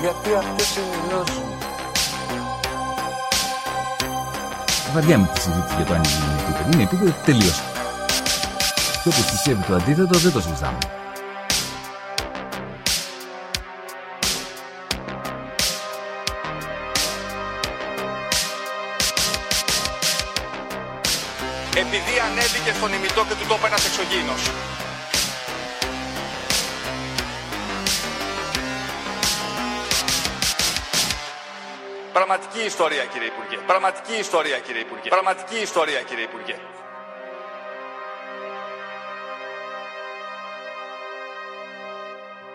Γιατί αυτές είναι οι γνώσεις μου. Βαριά με τη συζήτηση για το αν είναι επίπεδο. Είναι επίπεδο τελείω. Και όπως πιστεύει το αντίθετο, δεν το συζητάμε. επειδή ανέβηκε στον ημιτό και του τόπου ένας εξωγήινος. Πραγματική ιστορία κύριε Υπουργέ. Πραγματική ιστορία κύριε Υπουργέ. Πραγματική ιστορία κύριε Υπουργέ.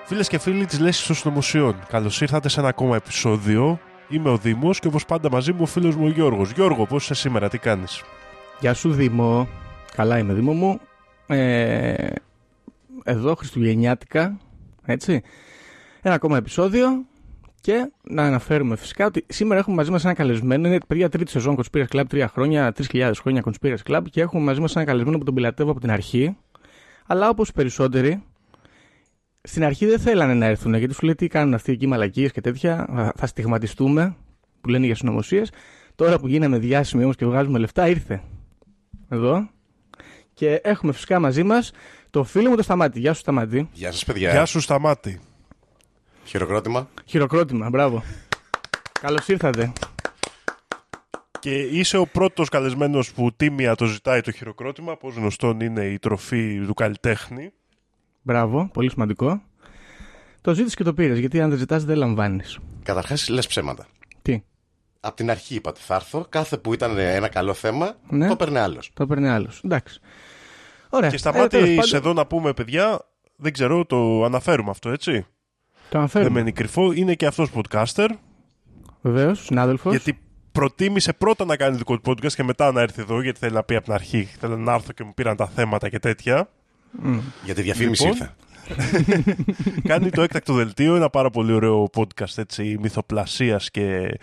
Φίλες και φίλοι της Λέση των Συνωμοσιών, καλώς ήρθατε σε ένα ακόμα επεισόδιο. Είμαι ο Δήμος και όπως πάντα μαζί μου ο φίλος μου ο Γιώργος. Γιώργο, πώς είσαι σήμερα, τι κάνεις; Γεια σου Δήμο. Καλά είμαι Δήμο μου. Ε, εδώ Χριστουγεννιάτικα, έτσι. Ένα ακόμα επεισόδιο και να αναφέρουμε φυσικά ότι σήμερα έχουμε μαζί μας ένα καλεσμένο. Είναι παιδιά τρίτη σεζόν Conspiracy Club, τρία χρόνια, 3.000 χρόνια Conspiracy Club και έχουμε μαζί μας ένα καλεσμένο που τον πιλατεύω από την αρχή. Αλλά όπως περισσότεροι, στην αρχή δεν θέλανε να έρθουν γιατί σου λέει τι κάνουν αυτοί εκεί μαλακίες και τέτοια. Θα, θα στιγματιστούμε, που λένε για συνωμοσίες. Τώρα που γίναμε διάσημοι όμως και βγάζουμε λεφτά, ήρθε εδώ. Και έχουμε φυσικά μαζί μας το φίλο μου το Σταμάτη. Γεια σου, Σταμάτη. Γεια σας, παιδιά. Γεια σου, Σταμάτη. Χειροκρότημα. Χειροκρότημα, μπράβο. Καλώς ήρθατε. Και είσαι ο πρώτος καλεσμένος που τίμια το ζητάει το χειροκρότημα. Όπω γνωστόν είναι η τροφή του καλλιτέχνη. Μπράβο, πολύ σημαντικό. Το ζήτησε και το πήρες, γιατί αν δεν ζητάς δεν λαμβάνεις. Καταρχάς, λες ψέματα. Τι, Απ' την αρχή είπατε θα έρθω. Κάθε που ήταν ένα καλό θέμα, Ναι. το παίρνει άλλος. το παίρνει άλλος. Εντάξει. Ωραία. Και Σταμάτη, Ε, τέλος πάντων, είσαι εδώ να πούμε, παιδιά, δεν ξέρω, το αναφέρουμε αυτό, έτσι; Το Δεν αναφέρουμε. μένει κρυφό. Είναι και αυτός podcaster. Βεβαίως, συνάδελφος. Γιατί προτίμησε πρώτα να κάνει δικό του podcast και μετά να έρθει εδώ, γιατί θέλει να πει από την αρχή. Θέλω να έρθω και μου πήραν τα θέματα και τέτοια. Για τη διαφήμιση Λοιπόν. ήρθε. κάνει το έκτακτο δελτίο, ένα πάρα πολύ ωραίο podcast έτσι, μυθοπλασίας και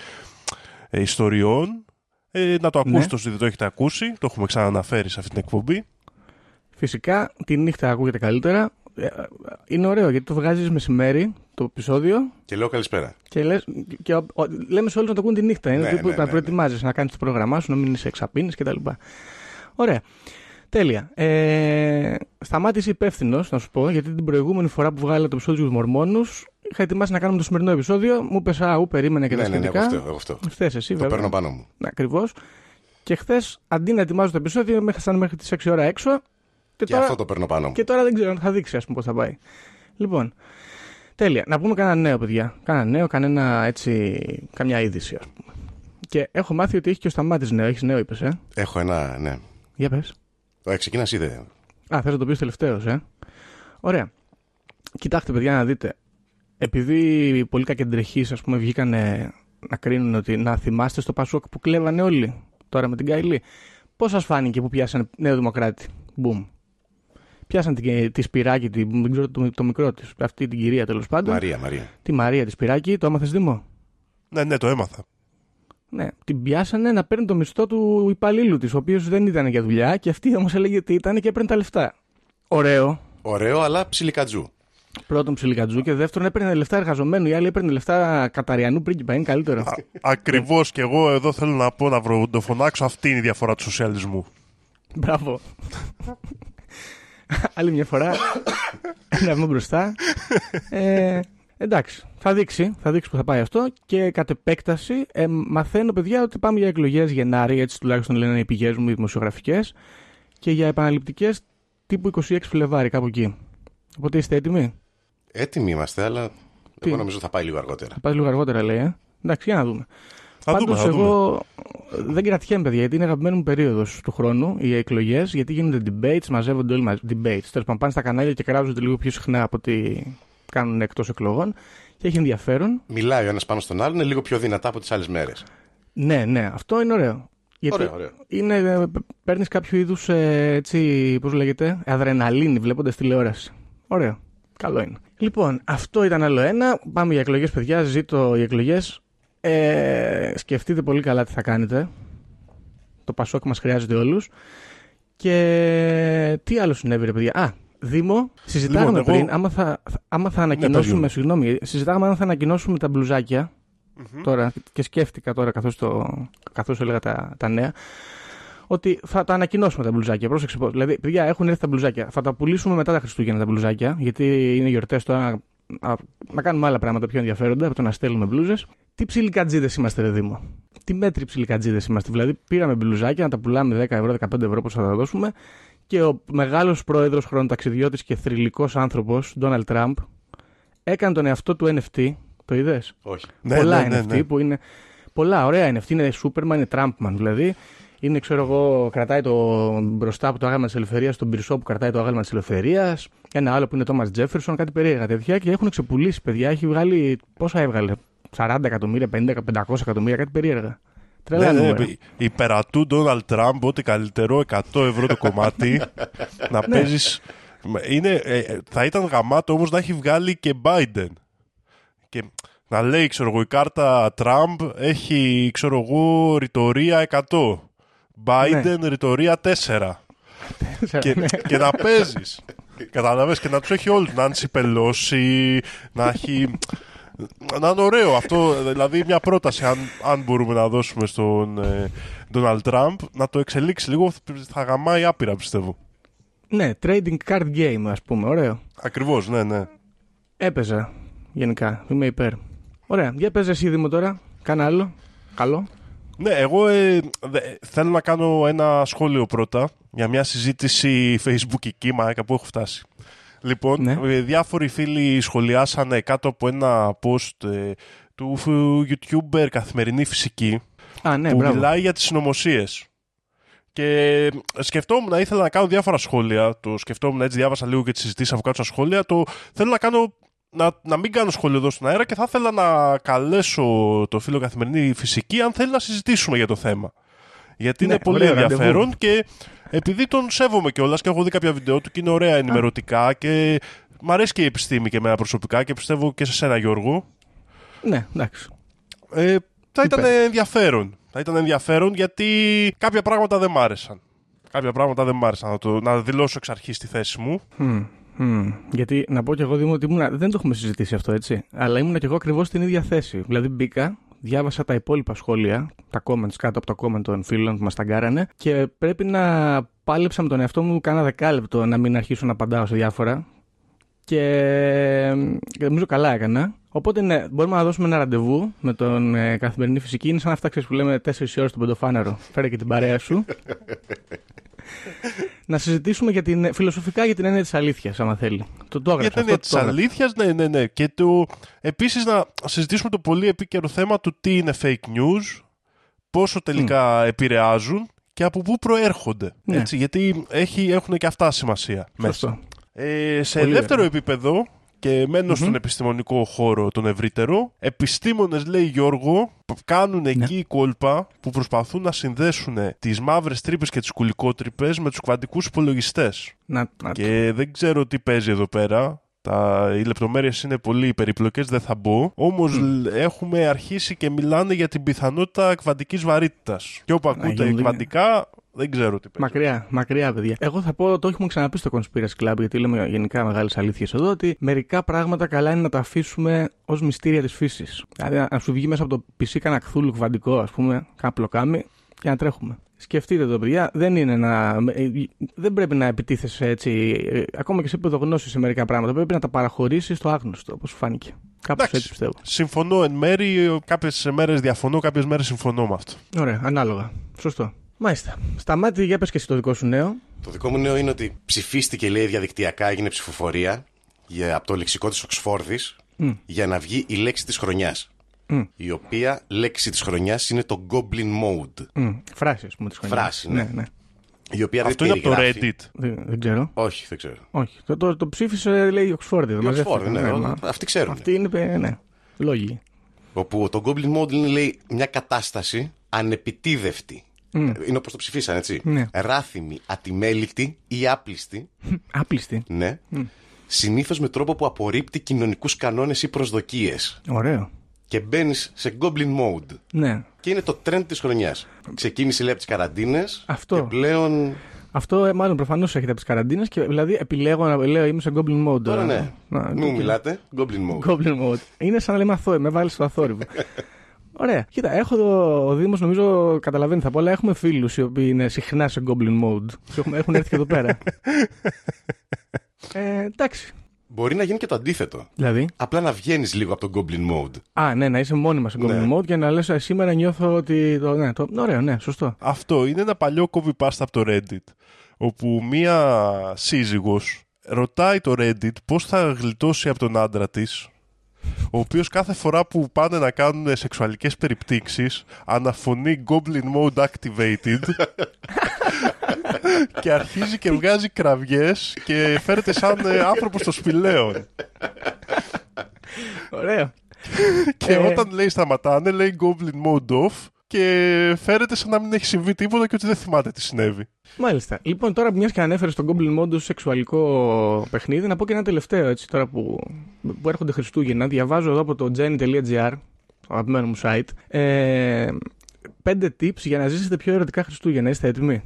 ε, ιστοριών. Ε, να το ακούσετε Ναι. όσοι δεν το έχετε ακούσει, το έχουμε ξαναναφέρει σε αυτή την εκπομπή. Φυσικά τη νύχτα ακούγεται καλύτερα. Ε, Είναι ωραίο γιατί το βγάζεις μεσημέρι το επεισόδιο Και λέω καλησπέρα. και, λες, και ο- ο- λέμε σε όλους να το ακούν τη νύχτα. Είναι Ναι, τύπου ναι, να ναι, προετοιμάζεσαι, να κάνεις το πρόγραμμά σου, να μην είσαι εξαπίνης κτλ. Ωραία. Τέλεια. Ε, σταμάτησε υπεύθυνος, να σου πω, γιατί την προηγούμενη φορά που βγάλα το επεισόδιο του Μορμόνους, είχα ετοιμάσει να κάνουμε το σημερινό επεισόδιο. Μου είπε, Α, ου, περίμενε και ναι, τα ναι, ναι, εγώ σχετικά. αυτό. Εγώ αυτό. Φταίς εσύ, Το βέβαια. παίρνω πάνω μου. Ακριβώς. Και χθες, αντί να ετοιμάζω το επεισόδιο, με έχασαν μέχρι τις 6 ώρα έξω. Και, Και τώρα, αυτό το παίρνω πάνω μου. και τώρα δεν ξέρω, θα δείξει, ας πούμε, πώς θα πάει. Λοιπόν, τέλεια. Να πούμε κανένα νέο, παιδιά. Κανένα νέο, κανένα έτσι. καμιά είδηση, ας πούμε. Και έχω μάθει ότι έχει και ο Σταμάτης νέο. Έχεις νέο, είπες, ε; Έχω ένα, ναι. Για πες. Το ξεκινάς είδε. Α, θες να το πεις τελευταίος, ε; Ωραία. Κοιτάξτε, παιδιά, να δείτε. Επειδή οι πολύ κακεντρεχείς, ας πούμε, βγήκαν να κρίνουν ότι να θυμάστε στο Πασόκ που κλέβανε όλοι τώρα με την Καηλή. Πώς σας φάνηκε που πιάσανε Νέο Δημοκράτη; Μπουμ. Πιάσαν τη, τη Σπυράκη, τη, δεν ξέρω το, το μικρό της, αυτή την κυρία τέλος πάντων. Μαρία, Μαρία. Τη Μαρία της Σπυράκη, το έμαθες Δήμο; Ναι, ναι, το έμαθα. Ναι, την πιάσανε να παίρνει το μισθό του υπαλλήλου της, ο οποίος δεν ήταν για δουλειά και αυτή όμως έλεγε ότι ήταν και έπαιρνε τα λεφτά. Ωραίο. Ωραίο, αλλά ψιλικατζού. Πρώτον ψιλικατζού και δεύτερον έπαιρνε λεφτά εργαζομένου. Η άλλη έπαιρνε λεφτά καταριανού πρίγκιπα. Είναι καλύτερο. Ακριβώς και εγώ εδώ θέλω να πω να βροντοφωνάξω. Αυτή είναι η διαφορά του σοσιαλισμού. Μπράβο. Άλλη μια φορά. Ένα βήμα μπροστά. Ε, εντάξει. Θα δείξει, θα δείξει που θα πάει αυτό και κατ' επέκταση ε, μαθαίνω παιδιά ότι πάμε για εκλογές Γενάρη, έτσι τουλάχιστον λένε οι πηγές μου οι δημοσιογραφικές και για επαναληπτικές τύπου 26 Φλεβάρι, κάπου εκεί. Οπότε είστε έτοιμοι; Έτοιμοι είμαστε, αλλά Τι; εγώ νομίζω θα πάει λίγο αργότερα. Θα πάει λίγο αργότερα, λέει. Ε. Εντάξει, για να δούμε. Θα Πάντως δούμε, θα δούμε. εγώ δεν κρατιέμαι, παιδιά, γιατί είναι αγαπημένη μου περίοδος του χρόνου οι εκλογές, γιατί γίνονται debates, μαζεύονται όλοι μαζί. Debates. Τέλος πάντων, πάνε στα κανάλια και κράζονται λίγο πιο συχνά από ότι κάνουν εκτός εκλογών και έχει ενδιαφέρον. Μιλάει ο ένας πάνω στον άλλον, είναι λίγο πιο δυνατά από τις άλλες μέρες. Ναι, ναι, αυτό είναι ωραίο. Γιατί Ωραίο, ωραίο. είναι, παίρνεις κάποιο είδους έτσι, πώς λέγεται, αδρεναλίνη βλέποντας τηλεόραση. Ωραίο. Καλό είναι. Λοιπόν, αυτό ήταν άλλο ένα. Πάμε για εκλογές, παιδιά. Ζήτω οι εκλογές. Ε, σκεφτείτε πολύ καλά τι θα κάνετε. Το Πασόκ μας χρειάζεται όλους. Και τι άλλο συνέβη, ρε παιδιά; Α, Δήμο, συζητάγαμε Λοιπόν, εγώ- Ναι, πριν, άμα θα, άμα θα ανακοινώσουμε, Γιώργο. συγγνώμη, συζητάγαμε αν θα ανακοινώσουμε τα μπλουζάκια τώρα και σκέφτηκα τώρα καθώς, το, καθώς έλεγα τα, τα νέα ότι θα τα ανακοινώσουμε τα μπλουζάκια. Πρόσεξε πώς. Δηλαδή, παιδιά, έχουν έρθει τα μπλουζάκια. Θα τα πουλήσουμε μετά τα Χριστούγεννα τα μπλουζάκια, γιατί είναι γιορτές τώρα. Να, να κάνουμε άλλα πράγματα πιο ενδιαφέροντα από το να στέλνουμε μπλούζες. Τι ψιλικατζίδε είμαστε, ρε Δήμο; Τι μέτρη ψιλικατζίδε είμαστε; Δηλαδή, πήραμε μπλουζάκια να τα πουλάμε 10 ευρώ, 15 ευρώ, πώ θα τα δώσουμε. Και ο μεγάλος πρόεδρος, χρονοταξιδιώτης και θρηλυκός άνθρωπος, Ντόναλτ Τραμπ, έκανε τον εαυτό του NFT. Το είδες; Όχι. Ναι, πολλά ναι, ναι, NFT ναι. που είναι. Πολλά ωραία NFT. Είναι Superman, είναι Trumpman δηλαδή. Είναι, ξέρω εγώ, κρατάει το μπροστά από το άγαλμα της ελευθερίας, τον πυρσό που κρατάει το άγαλμα της ελευθερίας. Ένα άλλο που είναι Thomas Jefferson, κάτι περίεργα τέτοια. Και έχουν ξεπουλήσει, παιδιά. Έχει βγάλει. Πόσα έβγαλε, 40 εκατομμύρια, 50, 500 εκατομμύρια, κάτι περίεργα. Τρελά Ναι, ναι, νούμερα. υπερατού Ντόναλτ Τραμπ, ό,τι καλύτερο, 100 ευρώ το κομμάτι, να Ναι. παίζεις... Είναι, ε, ε, θα ήταν γαμάτο όμως να έχει βγάλει και Biden. Και να λέει, ξέρω εγώ, η κάρτα Τραμπ έχει, ξέρω εγώ, ρητορία 100. Biden ρητορία 4. και, Ναι. και να παίζεις. Κατάλαβες και να τους έχει όλους. Να είναι Πελώση, να έχει. Να είναι ωραίο αυτό. Δηλαδή, μια πρόταση, αν, αν μπορούμε να δώσουμε στον ε, Donald Trump, να το εξελίξει λίγο, θα γαμάει άπειρα πιστεύω. Ναι, trading card game, ας πούμε. Ωραίο. Ακριβώς, ναι, ναι. Έπαιζα γενικά. Είμαι υπέρ. Ωραία. Για παίζε εσύ Δήμο τώρα. Κάνα άλλο. Καλό. Ναι, εγώ ε, δε- θέλω να κάνω ένα σχόλιο πρώτα για μια συζήτηση facebook μάκα που έχω φτάσει. Λοιπόν, Ναι. ε, διάφοροι φίλοι σχολιάσανε κάτω από ένα post ε, του φ- YouTuber Καθημερινή Φυσική Α, ναι, που μπράβο. μιλάει για τις συνωμοσίες. Και σκεφτόμουν, ήθελα να κάνω διάφορα σχόλια. Το σκεφτόμουν έτσι, διάβασα λίγο και τις συζητήσεις από κάτω στα σχόλια. Το θέλω να κάνω. Να, να μην κάνω σχόλιο εδώ στον αέρα και θα ήθελα να καλέσω το φίλο καθημερινή φυσική αν θέλει να συζητήσουμε για το θέμα. Γιατί Ναι, είναι πολύ ωραίο ενδιαφέρον ραντεβού. και επειδή τον σέβομαι κιόλας και έχω δει κάποια βίντεο του και είναι ωραία ενημερωτικά και μ' αρέσει και η επιστήμη και εμένα προσωπικά και πιστεύω και σε σένα Γιώργο. Ναι, εντάξει. Ε, θα ήταν Υπέρ. ενδιαφέρον. Θα ήταν ενδιαφέρον γιατί κάποια πράγματα δεν μ' άρεσαν. Κάποια πράγματα δεν μ' άρεσαν. Να, το, να δηλώσω εξ αρχής τη θέση μου. Μμμ, μμμ. Γιατί να πω κι εγώ Δήμο ότι ήμουνα, δεν το έχουμε συζητήσει αυτό έτσι. Αλλά ήμουνα κι εγώ ακριβώς στην ίδια θέση. Δηλαδή μπήκα, διάβασα τα υπόλοιπα σχόλια, τα comments κάτω από τα comment των φίλων που μας ταγκάρανε και πρέπει να πάλεψα με τον εαυτό μου κάνα δεκάλεπτο να μην αρχίσω να απαντάω σε διάφορα. Και, και νομίζω καλά έκανα. Οπότε ναι, μπορούμε να δώσουμε ένα ραντεβού με τον ε, καθημερινή φυσική. Είναι σαν αυτά ξέρεις, που λέμε 4 ώρες στον πεντοφάναρο. Φέρε και την παρέα σου. να συζητήσουμε για την, φιλοσοφικά για την έννοια της αλήθειας, άμα θέλει. Το, το Για έγραψα. την έννοια αυτό της το έγραψα. αλήθειας, ναι, ναι, ναι. Και το, επίσης να συζητήσουμε το πολύ επίκαιρο θέμα του τι είναι fake news, πόσο τελικά επηρεάζουν και από πού προέρχονται. Ναι. Έτσι, γιατί έχει, έχουν και αυτά σημασία μέσα. Σωστό. Ε, σε Πολύ δεύτερο ωραίο. επίπεδο και μένω στον επιστημονικό χώρο τον ευρύτερο, επιστήμονες λέει Γιώργο που κάνουν Ναι. εκεί κόλπα που προσπαθούν να συνδέσουν τις μαύρες τρύπες και τις κουλικότρυπες με τους κβαντικούς υπολογιστές. Να, να, Και δεν ξέρω τι παίζει εδώ πέρα. Τα, οι λεπτομέρειες είναι πολύ περίπλοκες, δεν θα μπω. Όμως λ- έχουμε αρχίσει και μιλάνε για την πιθανότητα κβαντικής βαρύτητας. Και όπου ακούτε γίνονται- κβαντικά, δεν ξέρω τι παίζεις. Μακριά, μακριά, παιδιά. Εγώ θα πω, το έχουμε ξαναπεί στο Conspiracy Club, γιατί λέμε γενικά μεγάλες αλήθειες εδώ, ότι μερικά πράγματα καλά είναι να τα αφήσουμε ως μυστήρια της φύσης. Δηλαδή, να σου βγει μέσα από το PC κανένα κθούλου κβαντικό, ας πούμε, κάνα πλοκάμι, και να τρέχουμε. Σκεφτείτε το, παιδιά, δεν είναι να. ε, Δεν πρέπει να επιτίθεσαι έτσι, ε, ακόμα και σε επίπεδο γνώση σε μερικά πράγματα. Πρέπει να τα παραχωρήσεις στο άγνωστο, όπως φάνηκε. Κάπως Εντάξει. έτσι πιστεύω. Συμφωνώ εν μέρη, κάποιες μέρες διαφωνώ, κάποιες μέρες συμφωνώ με αυτό. Ωραία, ανάλογα. Σωστό. Μάλιστα. Σταμάτη, για πες και εσύ το δικό σου νέο. Το δικό μου νέο είναι ότι ψηφίστηκε, λέει, διαδικτυακά, έγινε ψηφοφορία για, από το λεξικό της Οξφόρδης για να βγει η λέξη της χρονιάς. Η οποία λέξη της χρονιάς είναι το Goblin Mode. Mm, φράση, ας πούμε, της χρονιάς. Φράση, ναι. ναι. Η οποία Αυτό δεν είναι από το περιγράφει. Reddit. Δεν, δεν ξέρω. Όχι, δεν ξέρω. Όχι. Το, το, το ψήφισε, λέει, η Οξφόρδη. Η Oxford, ναι, αυτοί ξέρουν. Αυτή είναι, ε, ναι, λόγοι. Όπου το Goblin Mode είναι, λέει, μια κατάσταση ανεπιτίδευτη. Είναι όπως το ψηφίσαν, έτσι. Ναι. Ράθυμη, ατιμέλικτη ή άπλιστη. Άπλιστη. Ναι. Συνήθως με τρόπο που απορρίπτει κοινωνικούς κανόνες ή προσδοκίες. Ωραίο. Και μπαίνει σε Goblin Mode. Ναι. Και είναι το trend της χρονιάς. Ξεκίνησε, λέει, από τις καραντίνες. Αυτό. Και πλέον... Αυτό ε, μάλλον προφανώς έχετε από τις καραντίνες και δηλαδή επιλέγω να λέω είμαι σε Goblin Mode. Τώρα ε, ναι. να- Μην μου μιλάτε. Goblin Mode. Goblin Mode. Είναι σαν να λέμε αθώε, με βάλεις στο αθόρυβο. Ωραία. Κοίτα, έχω το, ο Δήμος, νομίζω καταλαβαίνει θα πω, αλλά έχουμε φίλους οι οποίοι είναι συχνά σε Goblin Mode. Τους Έχουν, έχουν έρθει και εδώ πέρα. ε, εντάξει. Μπορεί να γίνει και το αντίθετο. Δηλαδή; Απλά να βγαίνεις λίγο από το Goblin Mode. Α, ναι, να είσαι μόνιμα σε Goblin Ναι. Mode και να λες σήμερα νιώθω ότι. Το, ναι, το, ωραίο, ναι, σωστό. Αυτό είναι ένα παλιό copy-paste από το Reddit. Όπου μία σύζυγος ρωτάει το Reddit πώς θα γλιτώσει από τον άντρα της ο οποίος κάθε φορά που πάνε να κάνουν σεξουαλικές περιπτύξεις αναφωνεί Goblin Mode Activated και αρχίζει και βγάζει κραυγές και φέρεται σαν ε, άνθρωπος των σπηλαίων. Ωραίο. Και Ε. όταν λέει σταματάνε, λέει Goblin Mode off και φέρεται σαν να μην έχει συμβεί τίποτα και ότι δεν θυμάται τι συνέβη. Μάλιστα. Λοιπόν, τώρα που μιας και ανέφερες τον Goblin Mode ως σεξουαλικό παιχνίδι, να πω και ένα τελευταίο έτσι τώρα που, που έρχονται Χριστούγεννα. Διαβάζω εδώ από το jenny.gr, το αγαπημένο μου site, ε, πέντε tips για να ζήσετε πιο ερωτικά Χριστούγεννα. Είστε έτοιμοι;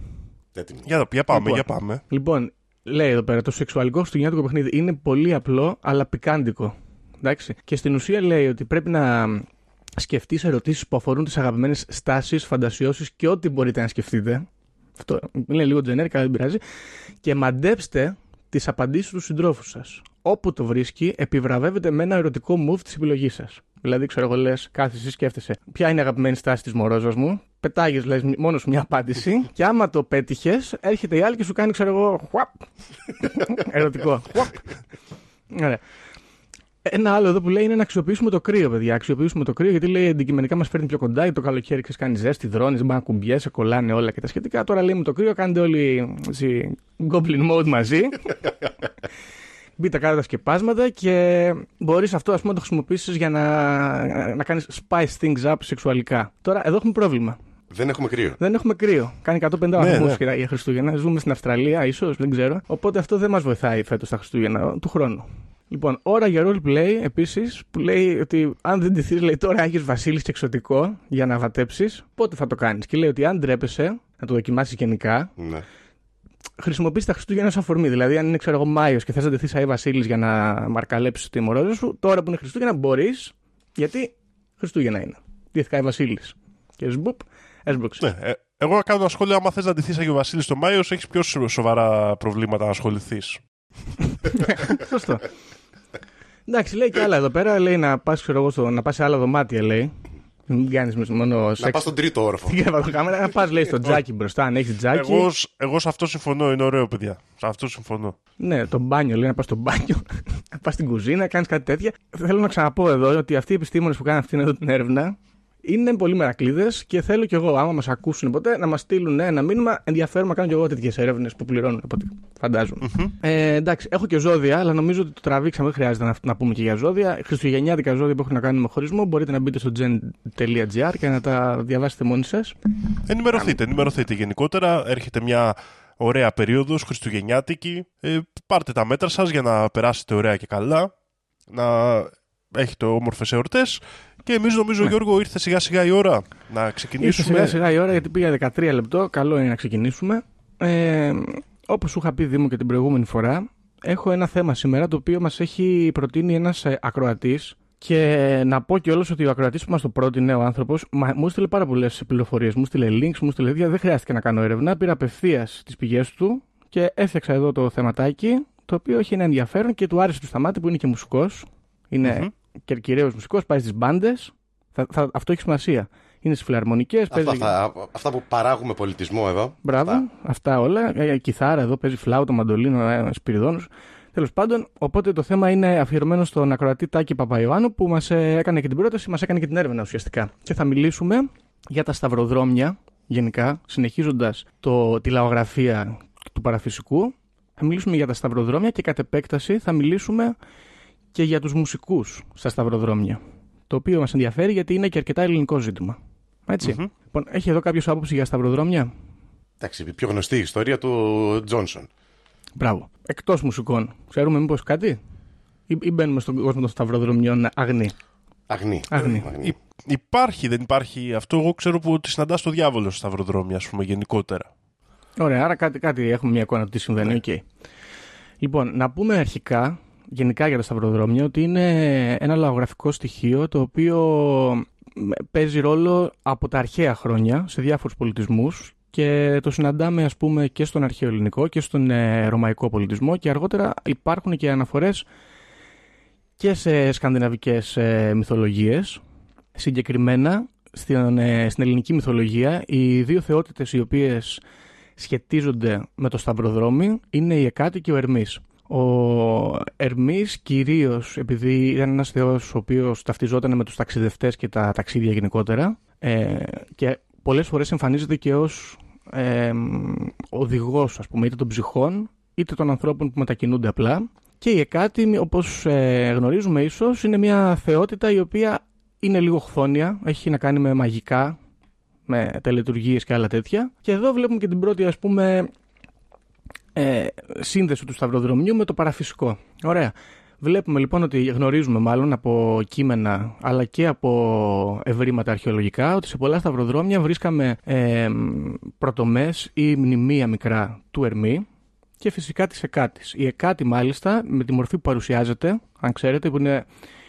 Έτοιμο. Για, για πάμε, Λοιπόν. για πάμε. Λοιπόν, λέει εδώ πέρα, το σεξουαλικό χριστουγεννιάτικο παιχνίδι είναι πολύ απλό, αλλά πικάντικο. Εντάξει. Και στην ουσία λέει ότι πρέπει να σκεφτείς ερωτήσεις που αφορούν τις αγαπημένες στάσεις, φαντασιώσεις και ό,τι μπορείτε να σκεφτείτε. Αυτό είναι λίγο generic, αλλά δεν πειράζει. Και μαντέψτε τις απαντήσεις του συντρόφους σας. Όπου το βρίσκει, επιβραβεύεται με ένα ερωτικό move της επιλογής σας. Δηλαδή, ξέρω εγώ, λες, κάθεσαι, σκέφτεσαι, ποια είναι η αγαπημένη στάση της μορόζα μου; Πετάγεις, λες, μόνος μια απάντηση. και άμα το πέτυχες, έρχεται η άλλη και σου κάνει, ξέρω εγώ, χουαπ. Ερωτικό. Χουαπ. Ωραία. Ένα άλλο εδώ που λέει είναι να αξιοποιήσουμε το κρύο, παιδιά. Αξιοποιήσουμε το κρύο γιατί λέει αντικειμενικά μας φέρνει πιο κοντά. Γιατί το καλοκαίρι ξέρει κάνει ζέστη, δρώνει, μπορεί να κουμπιέσαι, κολλάνε όλα και τα σχετικά. Τώρα λέει με το κρύο, κάνετε όλοι έτσι, goblin mode μαζί. Μπείτε κάτω τα σκεπάσματα και μπορείς αυτό ας πούμε, να το χρησιμοποιήσεις για να, να κάνεις spice things up σεξουαλικά. Τώρα εδώ έχουμε πρόβλημα. Δεν έχουμε κρύο. Δεν έχουμε κρύο. Κάνει 150 βαθμούς ναι. για Χριστούγεννα. Ζούμε στην Αυστραλία, ίσως, δεν ξέρω. Οπότε αυτό δεν μας βοηθάει φέτος τα Χριστούγεννα του χρόνου. Λοιπόν, ώρα για roleplay επίσης που λέει ότι αν δεν ντυθείς, λέει τώρα έχεις Βασίλης και εξωτικό για να βατέψεις, πότε θα το κάνεις; Και λέει ότι αν ντρέπεσαι να το δοκιμάσεις γενικά, Ναι. χρησιμοποιήσει τα Χριστούγεννα ως αφορμή. Δηλαδή, αν είναι, ξέρω εγώ, Μάιος και θες να ντυθείς Άι Βασίλης για να μαρκαλέψεις τη μορόζα σου, τώρα που είναι Χριστούγεννα μπορείς, γιατί Χριστούγεννα είναι. Ντύθηκα Άι Βασίλης. Και σμπουπ, έσμπρωξε. Ναι, ε, εγώ να κάνω ένα σχόλιο. Άμα θες να αντιθεί Αγιο Βασίλη το Μάιος, έχεις πιο σο- σοβαρά προβλήματα να ασχοληθείς. Σωστό. Εντάξει, λέει και άλλα εδώ πέρα. Λέει να πας να πας σε άλλα δωμάτια, λέει. Μην κάνεις μόνο Να σεξ. πας στον τρίτο όροφο. Στην κρεβατοκάμερα. Να πας, λέει, στο τζάκι μπροστά, αν έχεις τζάκι. Εγώ, σ- εγώ σε αυτό συμφωνώ. Είναι ωραίο, παιδιά. Σε αυτό συμφωνώ. Ναι, το μπάνιο, λέει να πας στο μπάνιο. να πας στην κουζίνα, κάνεις κάτι τέτοια. Θέλω να ξαναπώ εδώ ότι αυτοί οι επιστήμονες που κάνουν αυτήν εδώ την έρευνα είναι πολύ μερακλείδες και θέλω κι εγώ, άμα μας ακούσουν ποτέ, να μας στείλουν ένα μήνυμα. Ενδιαφέρον να κάνω κι εγώ τέτοιες έρευνες που πληρώνουν, από ό,τι φαντάζομαι. Ε, εντάξει, έχω και ζώδια, αλλά νομίζω ότι το τραβήξαμε. Δεν χρειάζεται να, να πούμε και για ζώδια. Χριστουγεννιάτικα ζώδια που έχουν να κάνουν με χωρισμό. Μπορείτε να μπείτε στο gen.gr και να τα διαβάσετε μόνοι σας. Ενημερωθείτε, ενημερωθείτε. Γενικότερα έρχεται μια ωραία περίοδος, χριστουγεννιάτικη. Ε, πάρτε τα μέτρα σας για να περάσετε ωραία και καλά. Να έχετε όμορφες εορτές. Και εμείς νομίζω, Γιώργο, ήρθε σιγά σιγά η ώρα να Ναι. Ήρθε ξεκινήσουμε. σιγά σιγά η ώρα γιατί πήγα 13 λεπτό. Καλό είναι να ξεκινήσουμε. Ε, Όπως σου είχα πει Δήμο και την προηγούμενη φορά, έχω ένα θέμα σήμερα το οποίο μας έχει προτείνει ένας ακροατής. Και να πω κιόλας ότι ο ακροατής που μας το πρότεινε, ο άνθρωπος, μου έστειλε πάρα πολλές πληροφορίες. Μου έστειλε links, μου έστειλε τέτοια. Δεν χρειάστηκε να κάνω έρευνα. Πήρα απευθείας τις πηγές του και έφτιαξα εδώ το θεματάκι, το οποίο έχει ένα ενδιαφέρον και του άρεσε του σταμάτη που είναι και μουσικός. Είναι Μμμ. Και κυρίως μουσικός, πάει στις μπάντες. Θα, θα, αυτό έχει σημασία. Είναι στις φιλαρμονικές, Αυτά, παίζει. θα- αυτά που παράγουμε πολιτισμό εδώ. Μπράβο, Αυτά. αυτά, όλα. Ε, κιθάρα εδώ παίζει φλάουτο, μαντολίνο, ε, σπυριδόνους. Τέλος πάντων, οπότε το θέμα είναι αφιερωμένο στον ακροατή Τάκη Παπαϊωάννου που μας έκανε και την πρόταση, μας έκανε και την έρευνα ουσιαστικά. Και θα μιλήσουμε για τα σταυροδρόμια γενικά, συνεχίζοντας το, τη λαογραφία του παραφυσικού, θα μιλήσουμε για τα σταυροδρόμια και κατ' επέκταση θα μιλήσουμε και για τους μουσικούς στα σταυροδρόμια. Το οποίο μας ενδιαφέρει γιατί είναι και αρκετά ελληνικό ζήτημα. Έτσι. Μμμ. Λοιπόν, έχει εδώ κάποιος άποψη για σταυροδρόμια; Εντάξει, η πιο γνωστή ιστορία του Τζόνσον. Μπράβο. Εκτός μουσικών. Ξέρουμε μήπως κάτι; Ή, ή μπαίνουμε στον κόσμο των σταυροδρομιών αγνή. Αγνή. Αγνή. Υ- υπάρχει, δεν υπάρχει αυτό. Εγώ ξέρω που ότι συναντά το διάβολο στα σταυροδρόμια, ας πούμε, γενικότερα. Ωραία, άρα κάτι, κάτι έχουμε μια εικόνα του τι συμβαίνει. οκ. Λοιπόν, να πούμε αρχικά, γενικά για τα σταυροδρόμια, ότι είναι ένα λαογραφικό στοιχείο το οποίο παίζει ρόλο από τα αρχαία χρόνια σε διάφορους πολιτισμούς και το συναντάμε ας πούμε και στον αρχαίο ελληνικό και στον ε, ρωμαϊκό πολιτισμό και αργότερα υπάρχουν και αναφορές και σε σκανδιναβικές ε, μυθολογίες. Συγκεκριμένα στην, ε, στην ελληνική μυθολογία οι δύο θεότητες οι οποίες σχετίζονται με το σταυροδρόμι είναι η Εκάτη και ο Ερμής. Ο Ερμής κυρίως επειδή ήταν ένας θεός ο οποίος ταυτιζόταν με τους ταξιδευτές και τα ταξίδια γενικότερα ε, και πολλές φορές εμφανίζεται και ως ε, οδηγός ας πούμε είτε των ψυχών είτε των ανθρώπων που μετακινούνται απλά και η Εκάτη όπως ε, γνωρίζουμε ίσως είναι μια θεότητα η οποία είναι λίγο χθόνια, έχει να κάνει με μαγικά με τελετουργίες και άλλα τέτοια. Και εδώ βλέπουμε και την πρώτη ας πούμε ε, σύνδεση του σταυροδρομιού με το παραφυσικό. Ωραία. Βλέπουμε λοιπόν ότι γνωρίζουμε μάλλον από κείμενα αλλά και από ευρήματα αρχαιολογικά ότι σε πολλά σταυροδρόμια βρίσκαμε ε, πρωτομές ή μνημεία μικρά του Ερμή και φυσικά της Εκάτης. Η Εκάτη μάλιστα με τη μορφή που παρουσιάζεται, αν ξέρετε, που είναι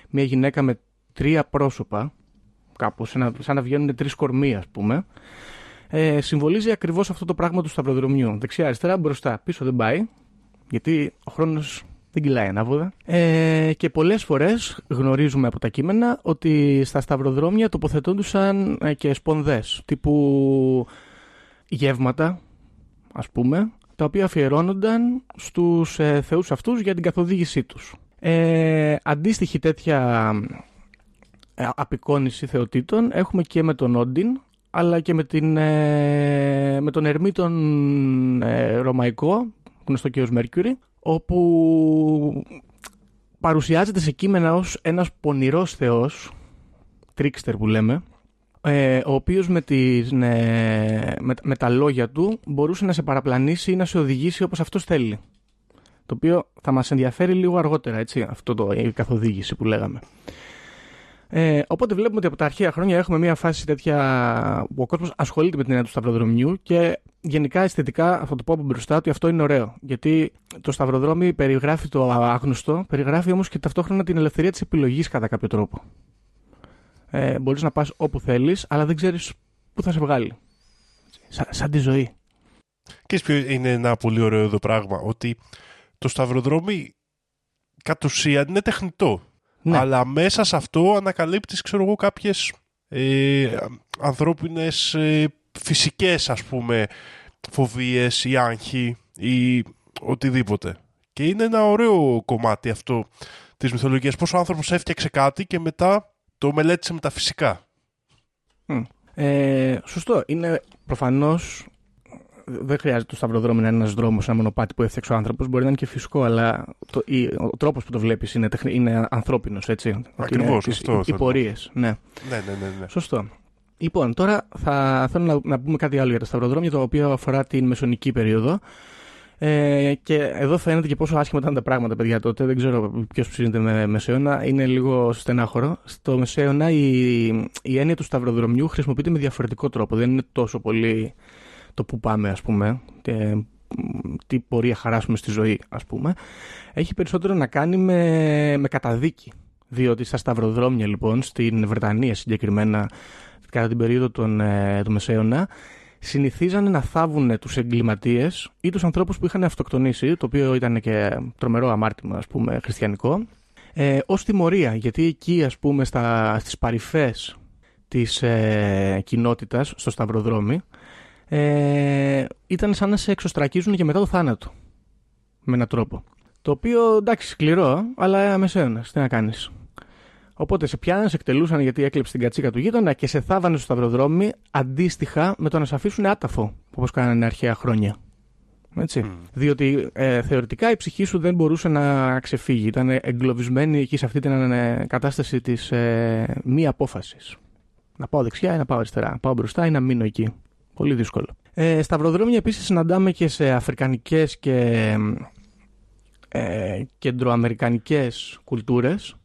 μια γυναίκα με τρία πρόσωπα, κάπως σαν να, σαν να βγαίνουν τρεις κορμοί ας πούμε, ε, συμβολίζει ακριβώς αυτό το πράγμα του σταυροδρομιού. Δεξιά, αριστερά, μπροστά, πίσω δεν πάει, γιατί ο χρόνος δεν κυλάει ανάποδα. Ε, και πολλές φορές γνωρίζουμε από τα κείμενα ότι στα σταυροδρόμια τοποθετούντουσαν ε, και σπονδές, τύπου γεύματα, ας πούμε, τα οποία αφιερώνονταν στους ε, θεούς αυτούς για την καθοδήγησή τους. Ε, αντίστοιχη τέτοια ε, απεικόνηση θεοτήτων έχουμε και με τον Όντιν αλλά και με, την, ε, με τον Ερμή τον ε, Ρωμαϊκό γνωστό και ως Μέρκουρι όπου παρουσιάζεται σε κείμενα ως ένας πονηρός θεός τρίκστερ που λέμε ε, ο οποίος με, τις, ε, με, με τα λόγια του μπορούσε να σε παραπλανήσει ή να σε οδηγήσει όπως αυτός θέλει. Το οποίο θα μας ενδιαφέρει λίγο αργότερα έτσι, αυτό το, η καθοδήγηση που λέγαμε ε, οπότε βλέπουμε ότι από τα αρχαία χρόνια έχουμε μια φάση τέτοια που ο κόσμος ασχολείται με την έννοια του σταυροδρομιού και γενικά αισθητικά θα το πω από μπροστά ότι αυτό είναι ωραίο. Γιατί το σταυροδρόμι περιγράφει το άγνωστο, περιγράφει όμως και ταυτόχρονα την ελευθερία της επιλογής κατά κάποιο τρόπο. Ε, Μπορείς να πας όπου θέλεις, αλλά δεν ξέρεις πού θα σε βγάλει. Σαν, σαν τη ζωή. Και ποιο είναι ένα πολύ ωραίο εδώ πράγμα, ότι το σταυροδρόμι κατ' ουσίαν είναι τεχνητό. Ναι. Αλλά μέσα σε αυτό ανακαλύπτεις, ξέρω εγώ, κάποιες ε, ανθρώπινες ε, φυσικές, ας πούμε, φοβίες ή άγχη ή οτιδήποτε. Και είναι ένα ωραίο κομμάτι αυτό της μυθολογίας. Πώς ο άνθρωπος έφτιαξε κάτι και μετά το μελέτησε με τα φυσικά. Ε, σωστό. Είναι προφανώς. Δεν χρειάζεται το σταυροδρόμι να είναι ένας δρόμος, ένα μονοπάτι που έφτιαξε ο άνθρωπος. Μπορεί να είναι και φυσικό, αλλά το, η- ο τρόπος που το βλέπεις είναι, τεχνη- είναι ανθρώπινος, έτσι. Ότι Ακριβώς, είναι τις- αυτό Οι, οι θέλω. πορείες, ναι. Ναι, ναι, ναι. ναι. Σωστό. Λοιπόν, τώρα θα θέλω να, να πούμε κάτι άλλο για τα σταυροδρόμια, το οποίο αφορά την μεσονική περίοδο. Ε, και εδώ φαίνεται και πόσο άσχημα ήταν τα πράγματα, παιδιά, τότε. Δεν ξέρω ποιος ψήνεται με Μεσαίωνα. Είναι λίγο στενάχωρο. Στο Μεσαίωνα η, η έννοια του σταυροδρομιού χρησιμοποιείται με διαφορετικό τρόπο. Δεν είναι τόσο πολύ το που πάμε, ας πούμε. Και, μ, τι πορεία χαράσουμε στη ζωή, ας πούμε. Έχει περισσότερο να κάνει με, με καταδίκη. Διότι στα σταυροδρόμια, λοιπόν, στην Βρετανία συγκεκριμένα, κατά την περίοδο των, ε, του Μεσαίωνα, συνηθίζανε να θάβουν τους εγκληματίες ή τους ανθρώπους που είχαν αυτοκτονήσει, το οποίο ήταν και τρομερό αμάρτημα, ας πούμε, χριστιανικό, ε, ως τιμωρία. Γιατί εκεί, ας πούμε, στα, στις παρυφές της ε, κοινότητας, στο σταυροδρόμι, ε, ήταν σαν να σε εξωστρακίζουν και μετά το θάνατο. Με έναν τρόπο. Το οποίο, εντάξει, σκληρό, αλλά μεσαίωνας, τι να κάνεις. Οπότε σε πιάνανε, σε εκτελούσαν γιατί έκλεψε την κατσίκα του γείτονα και σε θάβανε στο σταυροδρόμι αντίστοιχα με το να σε αφήσουν άταφο, όπως κάνανε αρχαία χρόνια. Έτσι. Διότι ε, θεωρητικά η ψυχή σου δεν μπορούσε να ξεφύγει. Ήταν εγκλωβισμένη εκεί σε αυτή την ε, κατάσταση της ε, μη απόφασης. Να πάω δεξιά ή να πάω αριστερά. Να πάω μπροστά ή να μείνω εκεί. Πολύ δύσκολο. Ε, σταυροδρόμια επίσης συναντάμε και σε αφρικανικές και ε, κεντροαμερικανικές κουλτούρες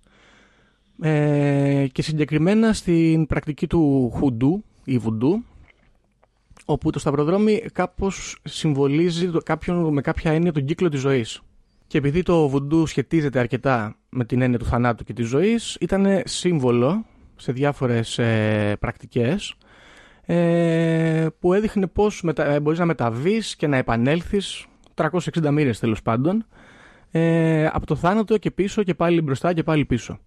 ε, και συγκεκριμένα στην πρακτική του χουντού ή βουντού όπου το σταυροδρόμι κάπως συμβολίζει κάποιον, με κάποια έννοια τον κύκλο της ζωής. Και επειδή το βουντού σχετίζεται αρκετά με την έννοια του θανάτου και της ζωής, ήταν σύμβολο σε διάφορες ε, πρακτικές ε, που έδειχνε πώς μετα, ε, μπορείς να μεταβείς και να επανέλθεις 360 μοίρες τέλος πάντων ε, από το θάνατο και πίσω και πάλι μπροστά και πάλι πίσω.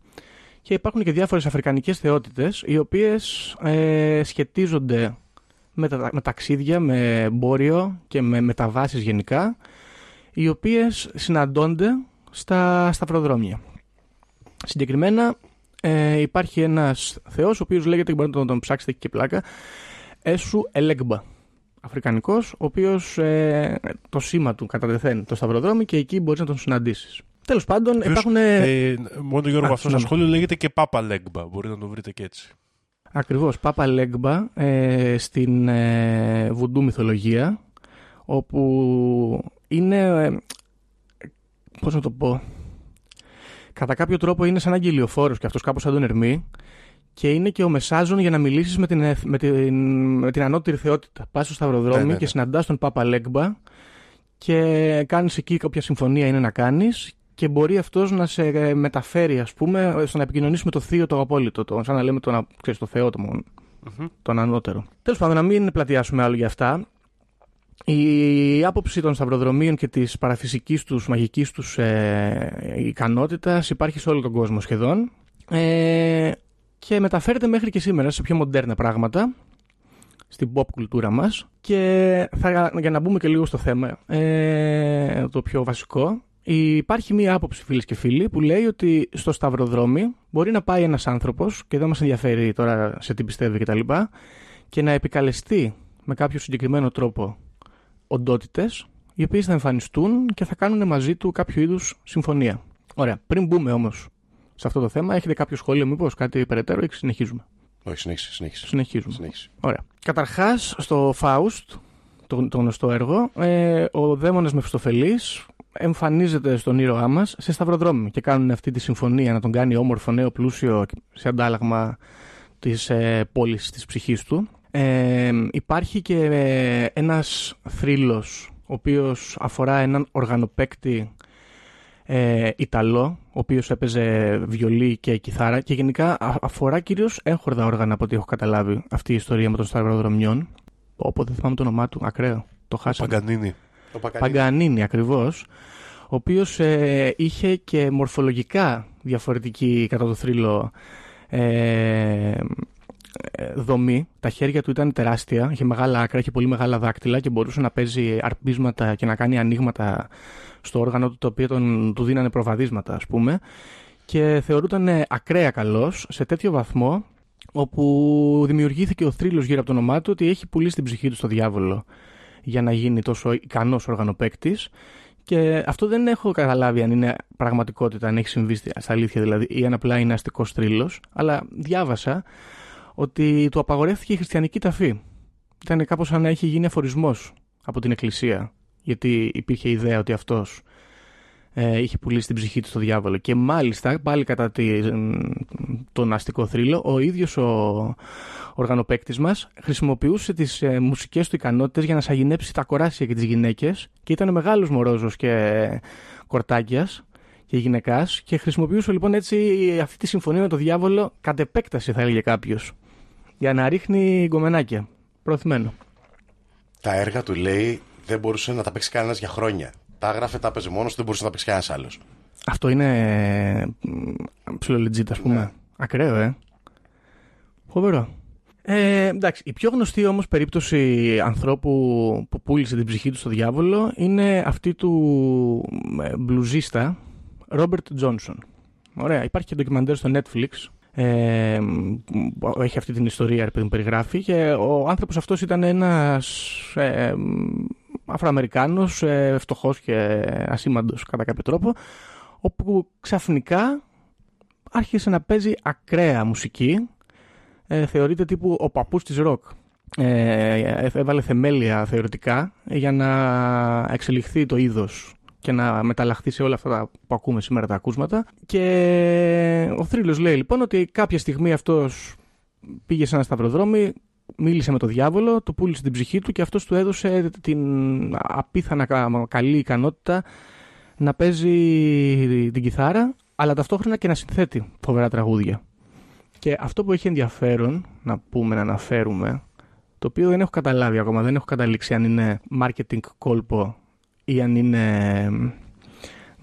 Και υπάρχουν και διάφορες αφρικανικές θεότητες οι οποίες ε, σχετίζονται με, τα, με ταξίδια, με εμπόριο και με μεταβάσεις γενικά οι οποίες συναντώνται στα σταυροδρόμια. Συγκεκριμένα ε, υπάρχει ένας θεός ο οποίος λέγεται, μπορείτε να τον ψάξετε και πλάκα, Έσου Ελέγμπα. Αφρικανικός, ο οποίος ε, το σήμα του κατατεθέν το σταυροδρόμι και εκεί μπορείς να τον συναντήσεις. Τέλος πάντων, Ποιος, υπάρχουν... Ε, μόνο Γιώργο, Α, αυτό στο συγγνώμη. σχόλιο λέγεται και Πάπα Λέγκμπα. Μπορείτε να το βρείτε και έτσι. Ακριβώς, Πάπα Λέγκμπα ε, στην ε, βουντού μυθολογία όπου είναι, ε, πώς να το πω, κατά κάποιο τρόπο είναι σαν αγγελιοφόρος και αυτός κάπως σαν τον Ερμή και είναι και ο μεσάζων για να μιλήσεις με την, εθ- με την, με την ανώτερη θεότητα. Πας στο σταυροδρόμι Ναι, ναι, ναι. και συναντάς τον Πάπα Λέγκμπα και κάνεις εκεί κάποια συμφωνία είναι να κάνεις και μπορεί αυτός να σε ε, μεταφέρει ας πούμε στο να επικοινωνήσει με το θείο το απόλυτο, το, σαν να λέμε τον, ξέρεις, το Θεό το μόνο, τον ανώτερο. Τέλος πάντων να μην πλατιάσουμε άλλο για αυτά. Η άποψη των σταυροδρομίων και της παραφυσικής τους, μαγικής τους ε, ικανότητας υπάρχει σε όλο τον κόσμο σχεδόν ε, και μεταφέρεται μέχρι και σήμερα σε πιο μοντέρνα πράγματα στην pop κουλτούρα μας και θα, για να μπούμε και λίγο στο θέμα ε, το πιο βασικό υπάρχει μία άποψη φίλες και φίλοι που λέει ότι στο σταυροδρόμι μπορεί να πάει ένας άνθρωπος και δεν μας ενδιαφέρει τώρα σε τι πιστεύει κτλ και, και να επικαλεστεί με κάποιο συγκεκριμένο τρόπο οντότητες οι οποίες θα εμφανιστούν και θα κάνουν μαζί του κάποιο είδους συμφωνία. Ωραία. Πριν μπούμε όμως σε αυτό το θέμα, έχετε κάποιο σχόλιο μήπως κάτι περαιτέρω ή συνεχίζουμε; Όχι, συνέχισε, συνέχισε. Συνεχίζουμε. συνέχισε. Ωραία. Καταρχάς, στο Faust, το, το γνωστό έργο, ε, ο δαίμονας Μεφιστοφελής εμφανίζεται στον ήρωά μας σε σταυροδρόμι και κάνουν αυτή τη συμφωνία να τον κάνει όμορφο, νέο, πλούσιο σε αντάλλαγμα της ε, πόλης της ψυχής του. Ε, υπάρχει και ε, ένας θρύλος ο οποίος αφορά έναν οργανοπαίκτη ε, Ιταλό, ο οποίος έπαιζε βιολί και κιθάρα και γενικά α- αφορά κυρίως έγχορδα όργανα από ό,τι έχω καταλάβει αυτή η ιστορία με των σταυροδρομιών. Όποτε δεν θυμάμαι το όνομά του, ακραίο. Το χάσαμε. Παγκανίνη. Ο Πακαλής. Παγκανίνη ακριβώς, ο οποίος ε, είχε και μορφολογικά διαφορετική κατά το θρύλο ε, ε, δομή. Τα χέρια του ήταν τεράστια, είχε μεγάλα άκρα, είχε πολύ μεγάλα δάκτυλα και μπορούσε να παίζει αρπίσματα και να κάνει ανοίγματα στο όργανο του, το οποίο τον, του δίνανε προβαδίσματα ας πούμε και θεωρούταν ακραία καλός σε τέτοιο βαθμό όπου δημιουργήθηκε ο θρύλος γύρω από το όνομά του ότι έχει πουλήσει την ψυχή του στο διάβολο για να γίνει τόσο ικανός οργανοπαίκτης και αυτό δεν έχω καταλάβει αν είναι πραγματικότητα, αν έχει συμβεί στη- στα αλήθεια δηλαδή ή αν απλά είναι αστικός θρύλος αλλά διάβασα ότι του απαγορεύτηκε η χριστιανική ταφή. Ήταν κάπως σαν να έχει γίνει αφορισμός από την εκκλησία γιατί υπήρχε ιδέα ότι αυτός ε, είχε πουλήσει την ψυχή του στο διάβολο. Και μάλιστα, πάλι κατά τη, τον αστικό θρύλο, ο ίδιος ο οργανοπαίκτης μας χρησιμοποιούσε τις ε, μουσικές του ικανότητες για να σαγηνέψει τα κοράσια και τις γυναίκες και ήταν μεγάλος μορόζος και κορτάκιας και γυναικάς και χρησιμοποιούσε λοιπόν έτσι αυτή τη συμφωνία με το διάβολο κατ' επέκταση θα έλεγε κάποιος για να ρίχνει γκομενάκια. Προωθημένο. Τα έργα του λέει δεν μπορούσε να τα παίξει κανένας για χρόνια. Τα έγραφε, τα έπαιζε μόνος του, δεν μπορούσε να τα παίξει κανένας άλλος. Αυτό είναι ψιλολιτζίτ, ας πούμε. Ακραίο, ε. Φοβερό. Ε, εντάξει, η πιο γνωστή όμως περίπτωση ανθρώπου που πούλησε την ψυχή του στο διάβολο είναι αυτή του ε, μπλουζίστα Ρόμπερτ Τζόνσον. Ωραία. Υπάρχει και ντοκιμαντέρ στο Netflix. Ε, που έχει αυτή την ιστορία που περιγράφει και ο άνθρωπος αυτός ήταν ένας ε, Αφροαμερικάνος ε, φτωχός και ασήμαντος κατά κάποιο τρόπο όπου ξαφνικά άρχισε να παίζει ακραία μουσική ε, θεωρείται τύπου ο παππούς της ροκ ε, έβαλε θεμέλια θεωρητικά για να εξελιχθεί το είδος και να μεταλλαχθεί σε όλα αυτά που ακούμε σήμερα τα ακούσματα. Και ο Θρύλος λέει λοιπόν ότι κάποια στιγμή αυτός πήγε σε ένα σταυροδρόμι, μίλησε με τον διάβολο, το πούλησε την ψυχή του και αυτός του έδωσε την απίθανα καλή ικανότητα να παίζει την κιθάρα, αλλά ταυτόχρονα και να συνθέτει φοβερά τραγούδια. Και αυτό που έχει ενδιαφέρον να πούμε, να αναφέρουμε, το οποίο δεν έχω καταλάβει ακόμα, δεν έχω καταλήξει αν είναι marketing κόλπο ή αν είναι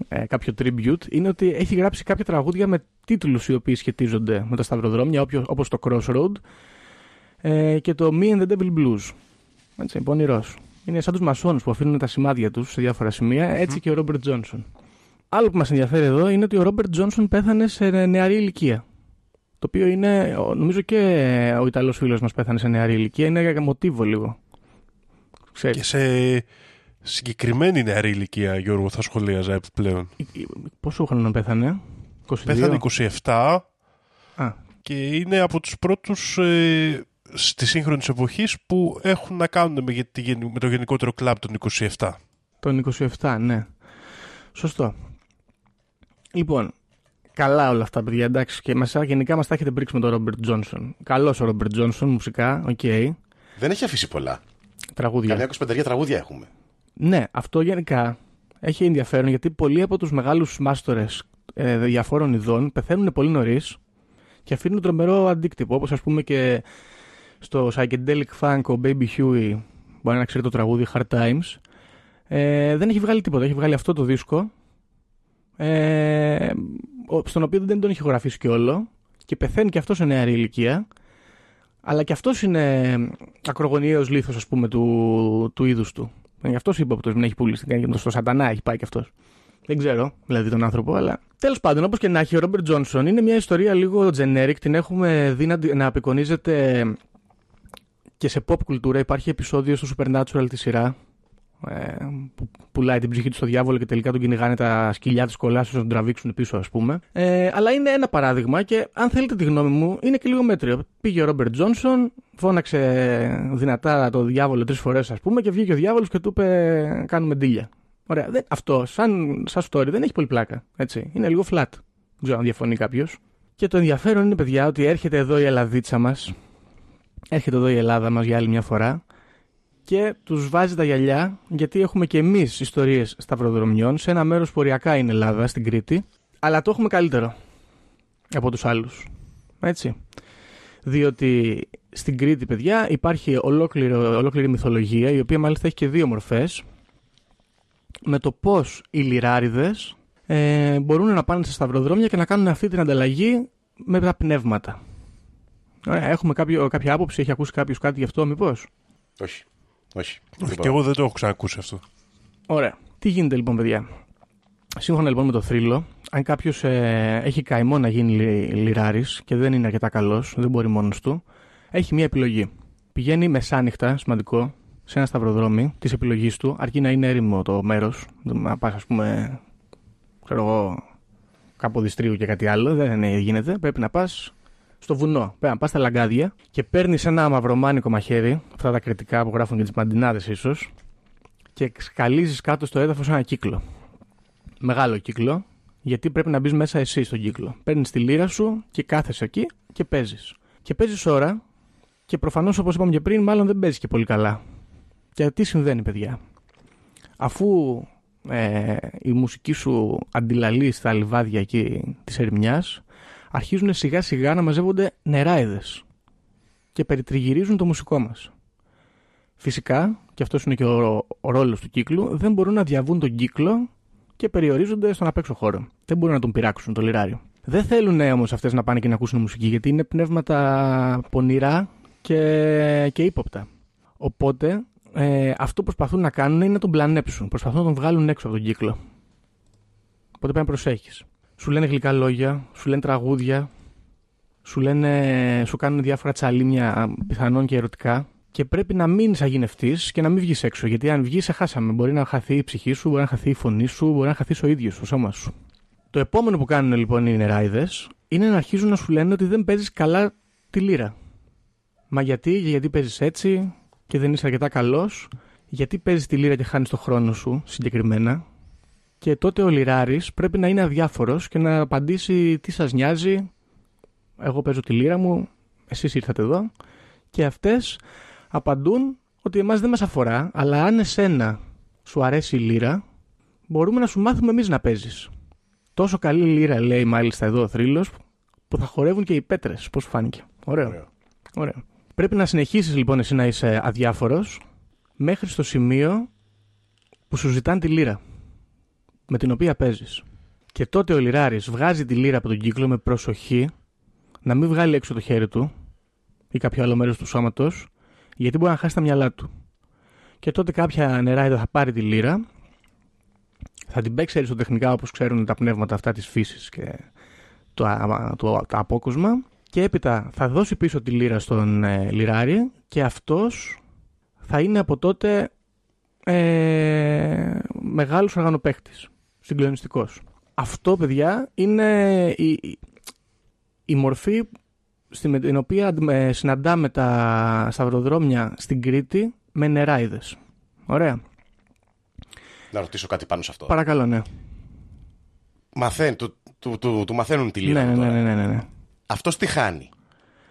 ε, κάποιο tribute, είναι ότι έχει γράψει κάποια τραγούδια με τίτλους οι οποίοι σχετίζονται με τα σταυροδρόμια, όπως το Crossroad ε, και το Me and the Devil Blues. Έτσι, πονηρός. Είναι σαν τους μασόνους που αφήνουν τα σημάδια τους σε διάφορα σημεία, έτσι και ο Ρόμπερτ Τζόνσον. Άλλο που μας ενδιαφέρει εδώ είναι ότι ο Ρόμπερτ Τζόνσον πέθανε σε νεαρή ηλικία. Το οποίο είναι, νομίζω και ο Ιταλός φίλος μας πέθανε σε νεαρή ηλικία, είναι μοτίβο λίγο. Ξέρεις. Και σε συγκεκριμένη νεαρή ηλικία, Γιώργο, θα σχολίαζα επιπλέον. Πόσο χρόνο πέθανε, 22? Πέθανε 27 Α. και είναι από τους πρώτους ε, στη σύγχρονη εποχής που έχουν να κάνουν με, με το γενικότερο κλαμπ των 27. Τον 27, ναι. Σωστό. Λοιπόν, καλά όλα αυτά, παιδιά, εντάξει. Και μας, γενικά μας τα έχετε πρήξει με τον Ρόμπερτ Τζόνσον. Καλός ο Ρόμπερτ Τζόνσον, μουσικά, OK. Okay. Δεν έχει αφήσει πολλά. Τραγούδια. Καμιά 25 τραγούδια έχουμε. Ναι, αυτό γενικά έχει ενδιαφέρον γιατί πολλοί από τους μεγάλους μάστορες ε, διαφόρων ειδών πεθαίνουν πολύ νωρίς και αφήνουν τρομερό αντίκτυπο. Όπως ας πούμε και στο psychedelic funk ο Baby Huey, μπορεί να ξέρει το τραγούδι Hard Times, ε, δεν έχει βγάλει τίποτα. Έχει βγάλει αυτό το δίσκο, ε, στον οποίο δεν τον έχει γραφήσει και όλο και πεθαίνει και αυτός σε νεαρή ηλικία. Αλλά και αυτός είναι ακρογωνιαίος λίθος ας πούμε του, του είδους του. Γι' αυτός είπε που δεν έχει πουλήσει. Στο Σατανά έχει πάει κι αυτός. Δεν ξέρω, δηλαδή τον άνθρωπο, αλλά. Τέλος πάντων, όπως και να έχει, ο Ρόμπερτ Τζόνσον είναι μια ιστορία λίγο generic. Την έχουμε δει να, να απεικονίζεται και σε pop κουλτούρα. Υπάρχει επεισόδιο στο Supernatural τη σειρά ε, που πουλάει την ψυχή του στο διάβολο και τελικά τον κυνηγάνε τα σκυλιά της κολάσεω να τον τραβήξουν πίσω, ας πούμε. Ε, αλλά είναι ένα παράδειγμα και αν θέλετε τη γνώμη μου, είναι και λίγο μέτριο. Πήγε ο Ρόμπερτ Τζόνσον, φώναξε δυνατά το διάβολο τρεις φορές, ας πούμε, και βγήκε ο διάβολος και του είπε: Κάνουμε ντύλια. Ωραία. Δεν, αυτό, σαν, σαν story, δεν έχει πολύ πλάκα. Έτσι. Είναι λίγο flat. Δεν ξέρω αν διαφωνεί κάποιος. Και το ενδιαφέρον είναι, παιδιά, ότι έρχεται εδώ η Ελλαδίτσα μας. Έρχεται εδώ η Ελλάδα μας για άλλη μια φορά και τους βάζει τα γυαλιά γιατί έχουμε και εμείς ιστορίες σταυροδρομιών σε ένα μέρος που οριακά είναι Ελλάδα, στην Κρήτη, αλλά το έχουμε καλύτερο από τους άλλους. Έτσι. Διότι στην Κρήτη, παιδιά, υπάρχει ολόκληρη, ολόκληρη μυθολογία, η οποία μάλιστα έχει και δύο μορφές, με το πώς οι λιράριδες ε, μπορούν να πάνε στα σταυροδρόμια και να κάνουν αυτή την ανταλλαγή με τα πνεύματα. Έχουμε κάποιο, κάποια άποψη, έχει ακούσει κάποιος κάτι γι' αυτό, μήπως; Όχι. Όχι. Όχι, και εγώ δεν το έχω ξανακούσει αυτό. Ωραία. Τι γίνεται λοιπόν, παιδιά; Σύμφωνα λοιπόν με το θρύλο, αν κάποιος ε, έχει καημό να γίνει λιράρης και δεν είναι αρκετά καλός, δεν μπορεί μόνος του, έχει μία επιλογή. Πηγαίνει μεσάνυχτα, σημαντικό, σε ένα σταυροδρόμι της επιλογής του, αρκεί να είναι έρημο το μέρος. Να πας, ας πούμε, ξέρω εγώ, κάπου διστρίου και κάτι άλλο. Δεν γίνεται. Πρέπει να πας στο βουνό. Πέρα, πας στα λαγκάδια και παίρνεις ένα μαυρομάνικο μαχαίρι, αυτά τα κριτικά που γράφουν και τις μαντινάδε ίσως, και σκαλίζεις κάτω στο έδαφος ένα κύκλο. Μεγάλο κύκλο, γιατί πρέπει να μπεις μέσα εσύ στον κύκλο. Παίρνεις τη λύρα σου και κάθεσαι εκεί και παίζεις. Και παίζεις ώρα και προφανώς όπως είπαμε και πριν, μάλλον δεν παίζεις και πολύ καλά. Και τι συμβαίνει, παιδιά; Αφού ε, η μουσική σου αντιλαλεί στα λιβάδια εκεί της ερημιάς, αρχίζουν σιγά σιγά να μαζεύονται νεράιδες και περιτριγυρίζουν το μουσικό μας. Φυσικά, και αυτός είναι και ο, ο ρόλος του κύκλου, δεν μπορούν να διαβούν τον κύκλο και περιορίζονται στον απέξω χώρο. Δεν μπορούν να τον πειράξουν το λιράριο. Δεν θέλουν όμως αυτές να πάνε και να ακούσουν μουσική, γιατί είναι πνεύματα πονηρά και, και ύποπτα. Οπότε, ε, αυτό που προσπαθούν να κάνουν είναι να τον πλανέψουν. Προσπαθούν να τον βγάλουν έξω από τον κύκλο. Οπότε πρέπει να προσέχεις. Σου λένε γλυκά λόγια, σου λένε τραγούδια, σου, λένε, σου κάνουν διάφορα τσαλίμια πιθανόν και ερωτικά και πρέπει να μείνεις αγινευτή και να μην βγεις έξω. Γιατί αν βγεις, σε χάσαμε. Μπορεί να χαθεί η ψυχή σου, μπορεί να χαθεί η φωνή σου, μπορεί να χαθείς ο ίδιος, το σώμας σου. Το επόμενο που κάνουν λοιπόν οι νεράιδες είναι να αρχίζουν να σου λένε ότι δεν παίζεις καλά τη λύρα. Μα γιατί, γιατί παίζεις έτσι και δεν είσαι αρκετά καλός, γιατί παίζεις τη λύρα και χάνεις το χρόνο σου συγκεκριμένα. Και τότε ο Λιράρης πρέπει να είναι αδιάφορος και να απαντήσει τι σας νοιάζει. Εγώ παίζω τη λύρα μου, εσείς ήρθατε εδώ. Και αυτές απαντούν ότι εμάς δεν μας αφορά, αλλά αν εσένα σου αρέσει η λύρα, μπορούμε να σου μάθουμε εμείς να παίζεις. Τόσο καλή λύρα, λέει μάλιστα εδώ ο θρύλος, που θα χορεύουν και οι πέτρες. Πώς φάνηκε. Ωραίο. Ωραίο. Ωραίο. Πρέπει να συνεχίσεις λοιπόν εσύ να είσαι αδιάφορος μέχρι στο σημείο που σου ζητάνε τη λύρα με την οποία παίζεις. Και τότε ο Λιράρης βγάζει τη λύρα από τον κύκλο με προσοχή να μην βγάλει έξω το χέρι του ή κάποιο άλλο μέρος του σώματος, γιατί μπορεί να χάσει τα μυαλά του. Και τότε κάποια νεράιδα θα πάρει τη λύρα, θα την παίξει αριστοτεχνικά όπως ξέρουν τα πνεύματα αυτά της φύσης και το, α- το, το απόκοσμα, και έπειτα θα δώσει πίσω τη λύρα στον ε, Λιράρη και αυτός θα είναι από τότε ε, μεγάλος οργανοπαίχτης, συγκλονιστικός. Αυτό, παιδιά, είναι η, η- η μορφή στην, με την οποία αντι- ε, συναντάμε τα σταυροδρόμια στην Κρήτη με νεράιδες. Ωραία. Να ρωτήσω κάτι πάνω σε αυτό. Παρακαλώ, ναι. Μαθαίν, του, του, του, του μαθαίνουν τη Ναι, λύρα ναι, τώρα. ναι, ναι, ναι, ναι. Αυτός τι χάνει;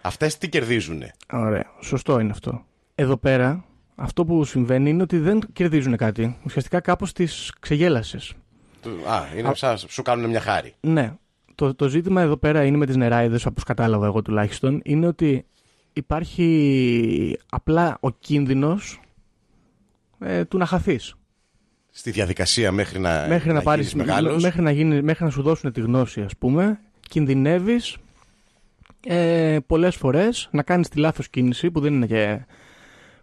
Αυτές τι κερδίζουνε; Ωραία. Σωστό είναι αυτό. Εδώ πέρα, αυτό που συμβαίνει είναι ότι δεν κερδίζουν κάτι. Ουσιαστικά κάπως τις ξεγέλασες. Του- Α, είναι σαν σου κάνουν μια χάρη. Ναι. Το, το ζήτημα εδώ πέρα είναι με τις νεράιδες, όπως κατάλαβα εγώ τουλάχιστον, είναι ότι υπάρχει απλά ο κίνδυνος ε, του να χαθείς. Στη διαδικασία μέχρι να, μέχρι να, πάρεις, γίνεις μεγάλος. μέχρι, να γίνει, μέχρι να σου δώσουν τη γνώση, ας πούμε, κινδυνεύεις ε, πολλές φορές να κάνεις τη λάθος κίνηση, που δεν είναι και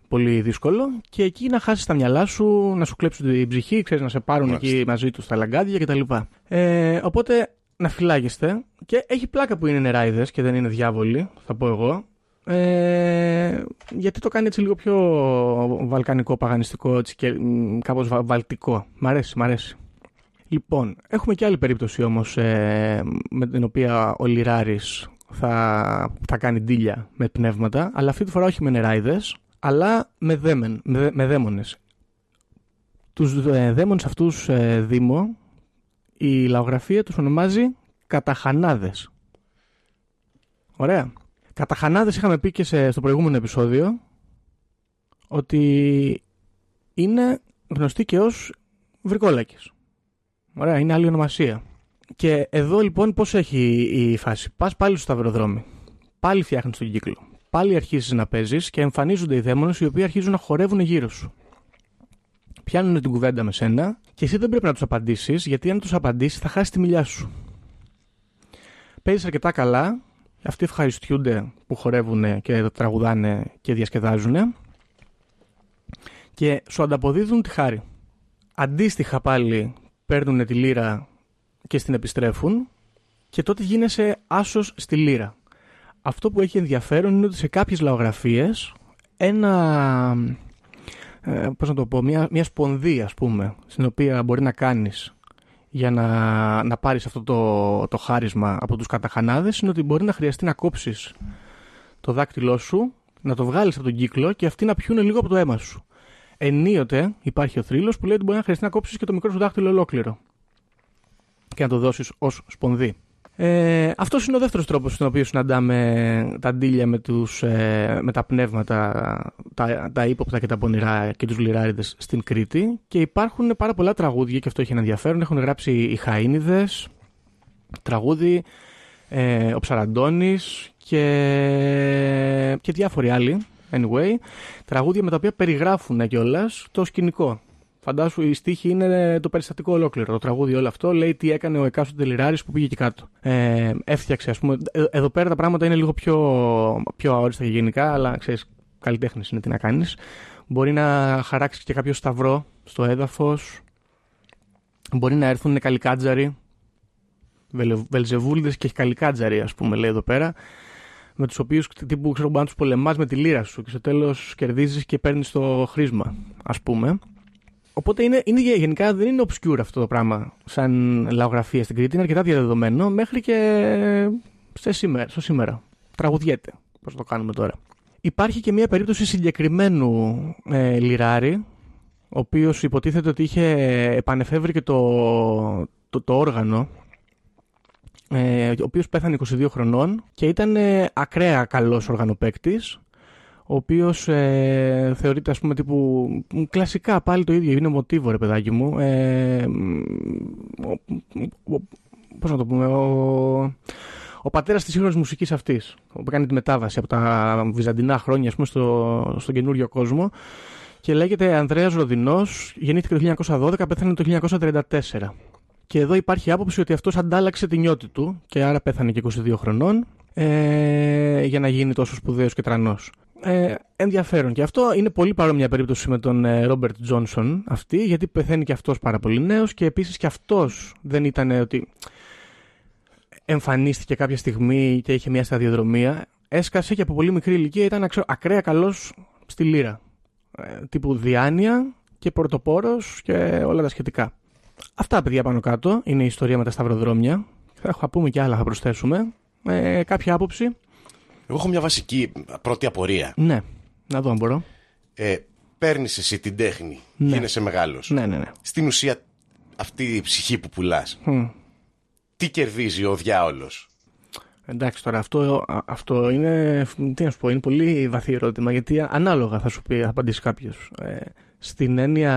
πολύ δύσκολο, και εκεί να χάσεις τα μυαλά σου, να σου κλέψουν την ψυχή, ξέρεις, να σε πάρουν Μάλιστα. εκεί μαζί τους τα λαγκάδια κτλ. Ε, οπότε να φυλάγεστε και έχει πλάκα που είναι νεράιδες και δεν είναι διάβολοι, θα πω εγώ. Ε, γιατί το κάνει έτσι λίγο πιο βαλκανικό, παγανιστικό έτσι και μ, κάπως βα- βαλτικό. Μ' αρέσει, μ' αρέσει. Λοιπόν, έχουμε και άλλη περίπτωση όμως ε, με την οποία ο Λιράρης θα, θα κάνει ντύλια με πνεύματα, αλλά αυτή τη φορά όχι με νεράιδες, αλλά με, δέμεν, με, δε- με δαίμονες. Τους ε, δαίμονες αυτούς ε, Δήμο, η λαογραφία τους ονομάζει καταχανάδες. Ωραία. Καταχανάδες είχαμε πει και σε, στο προηγούμενο επεισόδιο ότι είναι γνωστοί και ως βρικόλακες. Ωραία, είναι άλλη ονομασία. Και εδώ λοιπόν πώς έχει η φάση; Πας πάλι στο σταυροδρόμι. Πάλι φτιάχνεις τον κύκλο. Πάλι αρχίζεις να παίζεις και εμφανίζονται οι δαίμονες οι οποίοι αρχίζουν να χορεύουν γύρω σου. Πιάνουν την κουβέντα με σένα και εσύ δεν πρέπει να τους απαντήσεις γιατί αν τους απαντήσεις θα χάσει τη μιλιά σου. Παίζεις αρκετά καλά. Αυτοί ευχαριστούνται που χορεύουν και τραγουδάνε και διασκεδάζουν και σου ανταποδίδουν τη χάρη. Αντίστοιχα πάλι παίρνουν τη λύρα και στην επιστρέφουν και τότε γίνεσαι άσος στη λύρα. Αυτό που έχει ενδιαφέρον είναι ότι σε κάποιες λαογραφίες ένα, ε, πώς να το πω, μια, μια σπονδή ας πούμε, στην οποία μπορεί να κάνεις για να, να πάρεις αυτό το, το χάρισμα από τους καταχανάδες είναι ότι μπορεί να χρειαστεί να κόψεις το δάκτυλό σου, να το βγάλεις από τον κύκλο και αυτοί να πιούνε λίγο από το αίμα σου. Ενίοτε υπάρχει ο θρύλος που λέει ότι μπορεί να χρειαστεί να κόψεις και το μικρό σου δάχτυλο ολόκληρο και να το δώσεις ως σπονδύ. Ε, αυτός είναι ο δεύτερος τρόπος στον οποίο συναντάμε τα ντύλια με, τους, ε, με τα πνεύματα, τα, τα ύποπτα και τα πονηρά και τους λιράριδες στην Κρήτη και υπάρχουν πάρα πολλά τραγούδια και αυτό έχει ένα ενδιαφέρον. Έχουν γράψει οι Χαΐνιδες, τραγούδι, ε, ο Ψαραντώνης και, και διάφοροι άλλοι. Anyway, τραγούδια με τα οποία περιγράφουν κιόλας το σκηνικό. Φαντάσου η στίχη είναι το περιστατικό ολόκληρο. Το τραγούδι όλο αυτό λέει τι έκανε ο εκάστοτε Λιράρης που πήγε εκεί κάτω. Ε, έφτιαξε, ας πούμε. ε, Εδώ πέρα τα πράγματα είναι λίγο πιο, πιο αόριστα και γενικά, αλλά ξέρεις, καλλιτέχνη είναι τι να κάνεις. Μπορεί να χαράξεις και κάποιο σταυρό στο έδαφος. Μπορεί να έρθουν καλικάτζαροι Βελε- Βελζεβούλδες και καλικάτζαροι, ας πούμε, λέει εδώ πέρα. Με τους οποίους τύπου ξέρω μπορεί να τους πολεμάς με τη λύρα σου και στο τέλος κερδίζεις και παίρνεις το χρήσμα, ας πούμε. Οπότε είναι, είναι γενικά δεν είναι obscure αυτό το πράγμα σαν λαογραφία στην Κρήτη. Είναι αρκετά διαδεδομένο μέχρι και σε σήμερα, στο σήμερα. Τραγουδιέται. Πώς το κάνουμε τώρα. Υπάρχει και μια περίπτωση συγκεκριμένου ε, λιράρη, ο οποίος υποτίθεται ότι είχε επανεφεύρει και το, το, το όργανο, ε, ο οποίος πέθανε 22 χρονών και ήταν ε, ακραία καλός οργανοπαίκτης, ο οποίος ε, θεωρείται ας πούμε τύπου κλασικά πάλι το ίδιο, είναι μοτίβο ρε παιδάκι μου. Ε, ο, ο, πώς να το πούμε, ο, ο πατέρας της σύγχρονης μουσικής αυτής, που κάνει τη μετάβαση από τα βυζαντινά χρόνια ας πούμε, στο, στον καινούριο κόσμο και λέγεται Ανδρέας Ροδινός, γεννήθηκε το 1912, πέθανε το 1934. Και εδώ υπάρχει άποψη ότι αυτός αντάλλαξε την νιώτη του και άρα πέθανε και 22 χρονών ε, για να γίνει τόσο σπουδαίος και τρανός. Ε, ενδιαφέρον. Και αυτό είναι πολύ παρόμοια περίπτωση με τον Ρόμπερτ Τζόνσον αυτή γιατί πεθαίνει και αυτός πάρα πολύ νέος και επίσης και αυτός δεν ήταν ότι εμφανίστηκε κάποια στιγμή και είχε μια σταδιοδρομία. Έσκασε και από πολύ μικρή ηλικία ήταν ξέρω, ακραία καλός στη λύρα. Ε, τύπου διάνοια και πρωτοπόρος και όλα τα σχετικά. Αυτά παιδιά πάνω κάτω είναι η ιστορία με τα σταυροδρόμια. Θα πούμε και άλλα θα προσθέσουμε. Ε, κάποια άποψη Εγώ έχω μια βασική πρώτη απορία. ναι να δω αν μπορώ Ε, Παίρνεις εσύ την τέχνη, Ναι. γίνεσαι μεγάλος. ναι ναι ναι Στην ουσία, αυτή η ψυχή που πουλάς, Μμ. τι κερδίζει ο διάολος; Εντάξει τώρα αυτό, α- αυτό είναι, τι να σου πω, είναι πολύ βαθύ ερώτημα γιατί ανάλογα θα σου πει, θα απαντήσει κάποιος. Ε, στην έννοια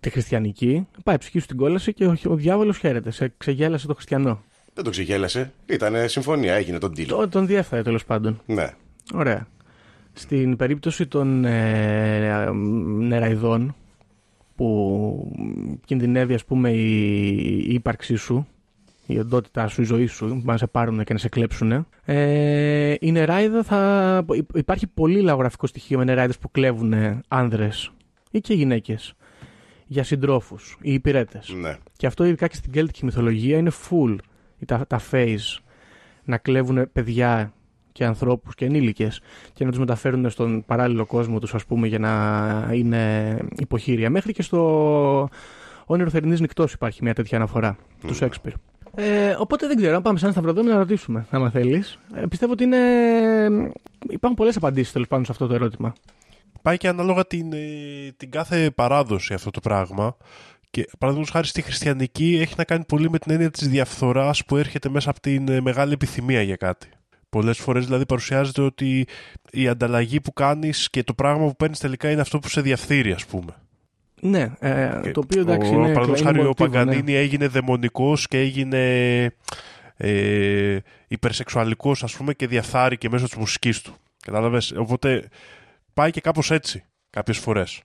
τη χριστιανική πάει η ψυχή σου στην κόλαση και ο, ο διάβολος χαίρεται, σε ξεγέλασε το χριστιανό. Δεν το ξεγέλασε. Ήταν συμφωνία, έγινε τον deal. Το, τον διέφθαρε τέλος πάντων. Ναι. Ωραία. Στην περίπτωση των ε, νεραϊδών που κινδυνεύει ας πούμε η, η ύπαρξή σου, η οντότητά σου, η ζωή σου, που να σε πάρουν και να σε κλέψουν. Ε, η νεράιδα θα... Υπάρχει πολύ λαογραφικό στοιχείο με νεράιδες που κλέβουν άνδρες ή και γυναίκες για συντρόφους ή υπηρέτες. ναι. Και αυτό ειδικά και στην κέλτικη μυθολογία είναι full τα, τα phase να κλέβουν παιδιά και ανθρώπους και ενήλικες και να τους μεταφέρουν στον παράλληλο κόσμο τους ας πούμε για να είναι υποχείρια. Μέχρι και στο όνειρο θερινής νυχτός υπάρχει μια τέτοια αναφορά του Σέξπιρ. Ε, οπότε δεν ξέρω, αν πάμε σαν σταυροδρόμιο να ρωτήσουμε, άμα θέλεις. Ε, πιστεύω ότι είναι... υπάρχουν πολλές απαντήσεις τέλος πάντων σε αυτό το ερώτημα. Πάει και ανάλογα την, ε, την κάθε παράδοση αυτό το πράγμα. Και παραδείγματος χάρη στη χριστιανική έχει να κάνει πολύ με την έννοια της διαφθοράς που έρχεται μέσα από την ε, μεγάλη επιθυμία για κάτι. Πολλές φορές δηλαδή παρουσιάζεται ότι η ανταλλαγή που κάνεις και το πράγμα που παίρνεις τελικά είναι αυτό που σε διαφθείρει, ας πούμε. Ναι, ε, το οποίο εντάξει ο, είναι... παραδείγματος είναι χάρη ο μοτίβο, ναι. Παγκανίνη έγινε δαιμονικός και έγινε ε, υπερσεξουαλικός ας πούμε και διαφθάρηκε μέσω της μουσικής του. Κατάλαβες; Οπότε πάει και κάπως έτσι κάποιες φορές.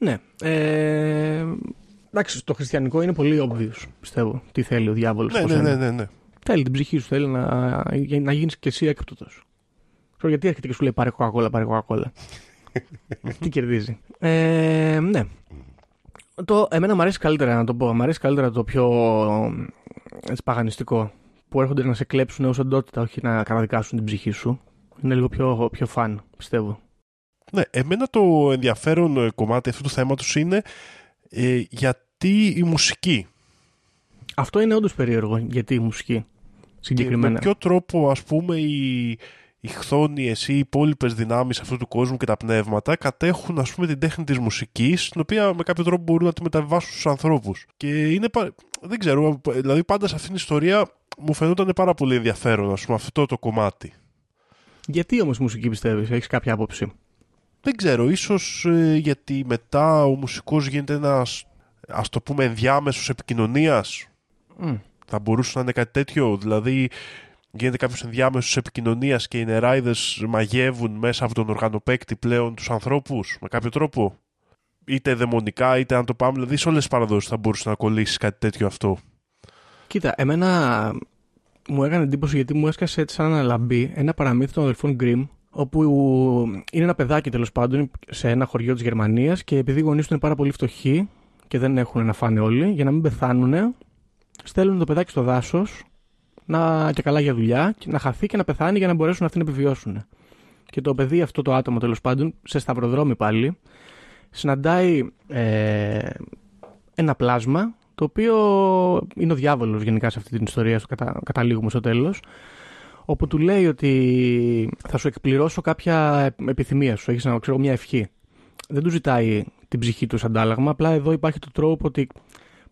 Ναι. Ε, εντάξει, το χριστιανικό είναι πολύ obvious, πιστεύω. Τι θέλει ο διάβολος. Ναι, πώς ναι, είναι. ναι, ναι, ναι. Θέλει την ψυχή σου, θέλει να, να γίνεις και εσύ έκπτωτος. Ξέρω γιατί έρχεται και σου λέει πάρε κοκακόλα, πάρε κοκακόλα. Τι κερδίζει. Ε, ναι. Το, εμένα μου αρέσει καλύτερα να το πω. Μου αρέσει καλύτερα το πιο έτσι, παγανιστικό. Που έρχονται να σε κλέψουν ως οντότητα, όχι να καταδικάσουν την ψυχή σου. Είναι λίγο πιο, πιο φαν, πιστεύω. Ναι, εμένα το ενδιαφέρον ε, κομμάτι αυτού του θέματος είναι ε, γιατί η μουσική. Αυτό είναι όντως περίεργο. Γιατί η μουσική Και συγκεκριμένα. με ποιο τρόπο ας πούμε οι, οι χθόνιες ή οι υπόλοιπες δυνάμεις αυτού του κόσμου και τα πνεύματα κατέχουν ας πούμε την τέχνη της μουσικής την οποία με κάποιο τρόπο μπορούν να τη μεταβιβάσουν στους ανθρώπους. Και είναι, πα- δεν ξέρω, δηλαδή πάντα σε αυτήν την ιστορία μου φαινόταν πάρα πολύ ενδιαφέρον ας πούμε αυτό το κομμάτι. Γιατί όμως μουσική πιστεύεις, έχεις κάποια άποψη; Δεν ξέρω, ίσως ε, γιατί μετά ο μουσικός γίνεται ένας ας το πούμε ενδιάμεσος επικοινωνίας Μμ. Θα μπορούσε να είναι κάτι τέτοιο. Δηλαδή, γίνεται κάποιος ενδιάμεσος επικοινωνίας και οι νεράιδες μαγεύουν μέσα από τον οργανοπαίκτη πλέον τους ανθρώπους με κάποιο τρόπο. Είτε δαιμονικά, είτε αν το πάμε. Δηλαδή, σε όλες τις παραδόσεις θα μπορούσε να κολλήσει κάτι τέτοιο αυτό. Κοίτα, εμένα μου έκανε εντύπωση γιατί μου έσκασε έτσι σαν ένα λαμπί ένα παραμύθι των αδελφών Γκριμ όπου είναι ένα παιδάκι τέλος πάντων σε ένα χωριό της Γερμανίας και επειδή οι γονείς του είναι πάρα πολύ φτωχοί και δεν έχουν να φάνε όλοι, για να μην πεθάνουν, στέλνουν το παιδάκι στο δάσος να και καλά για δουλειά, και να χαθεί και να πεθάνει για να μπορέσουν αυτοί να επιβιώσουν. Και το παιδί αυτό το άτομο τέλος πάντων, σε σταυροδρόμι πάλι, συναντάει ε, ένα πλάσμα το οποίο είναι ο διάβολος γενικά σε αυτή την ιστορία, στο κατα, καταλήγουμε στο τέλος, όπου του λέει ότι θα σου εκπληρώσω κάποια επιθυμία σου, έχεις να ξέρω μια ευχή. Δεν του ζητάει την ψυχή του σαν αντάλλαγμα, απλά εδώ υπάρχει το τρόπο ότι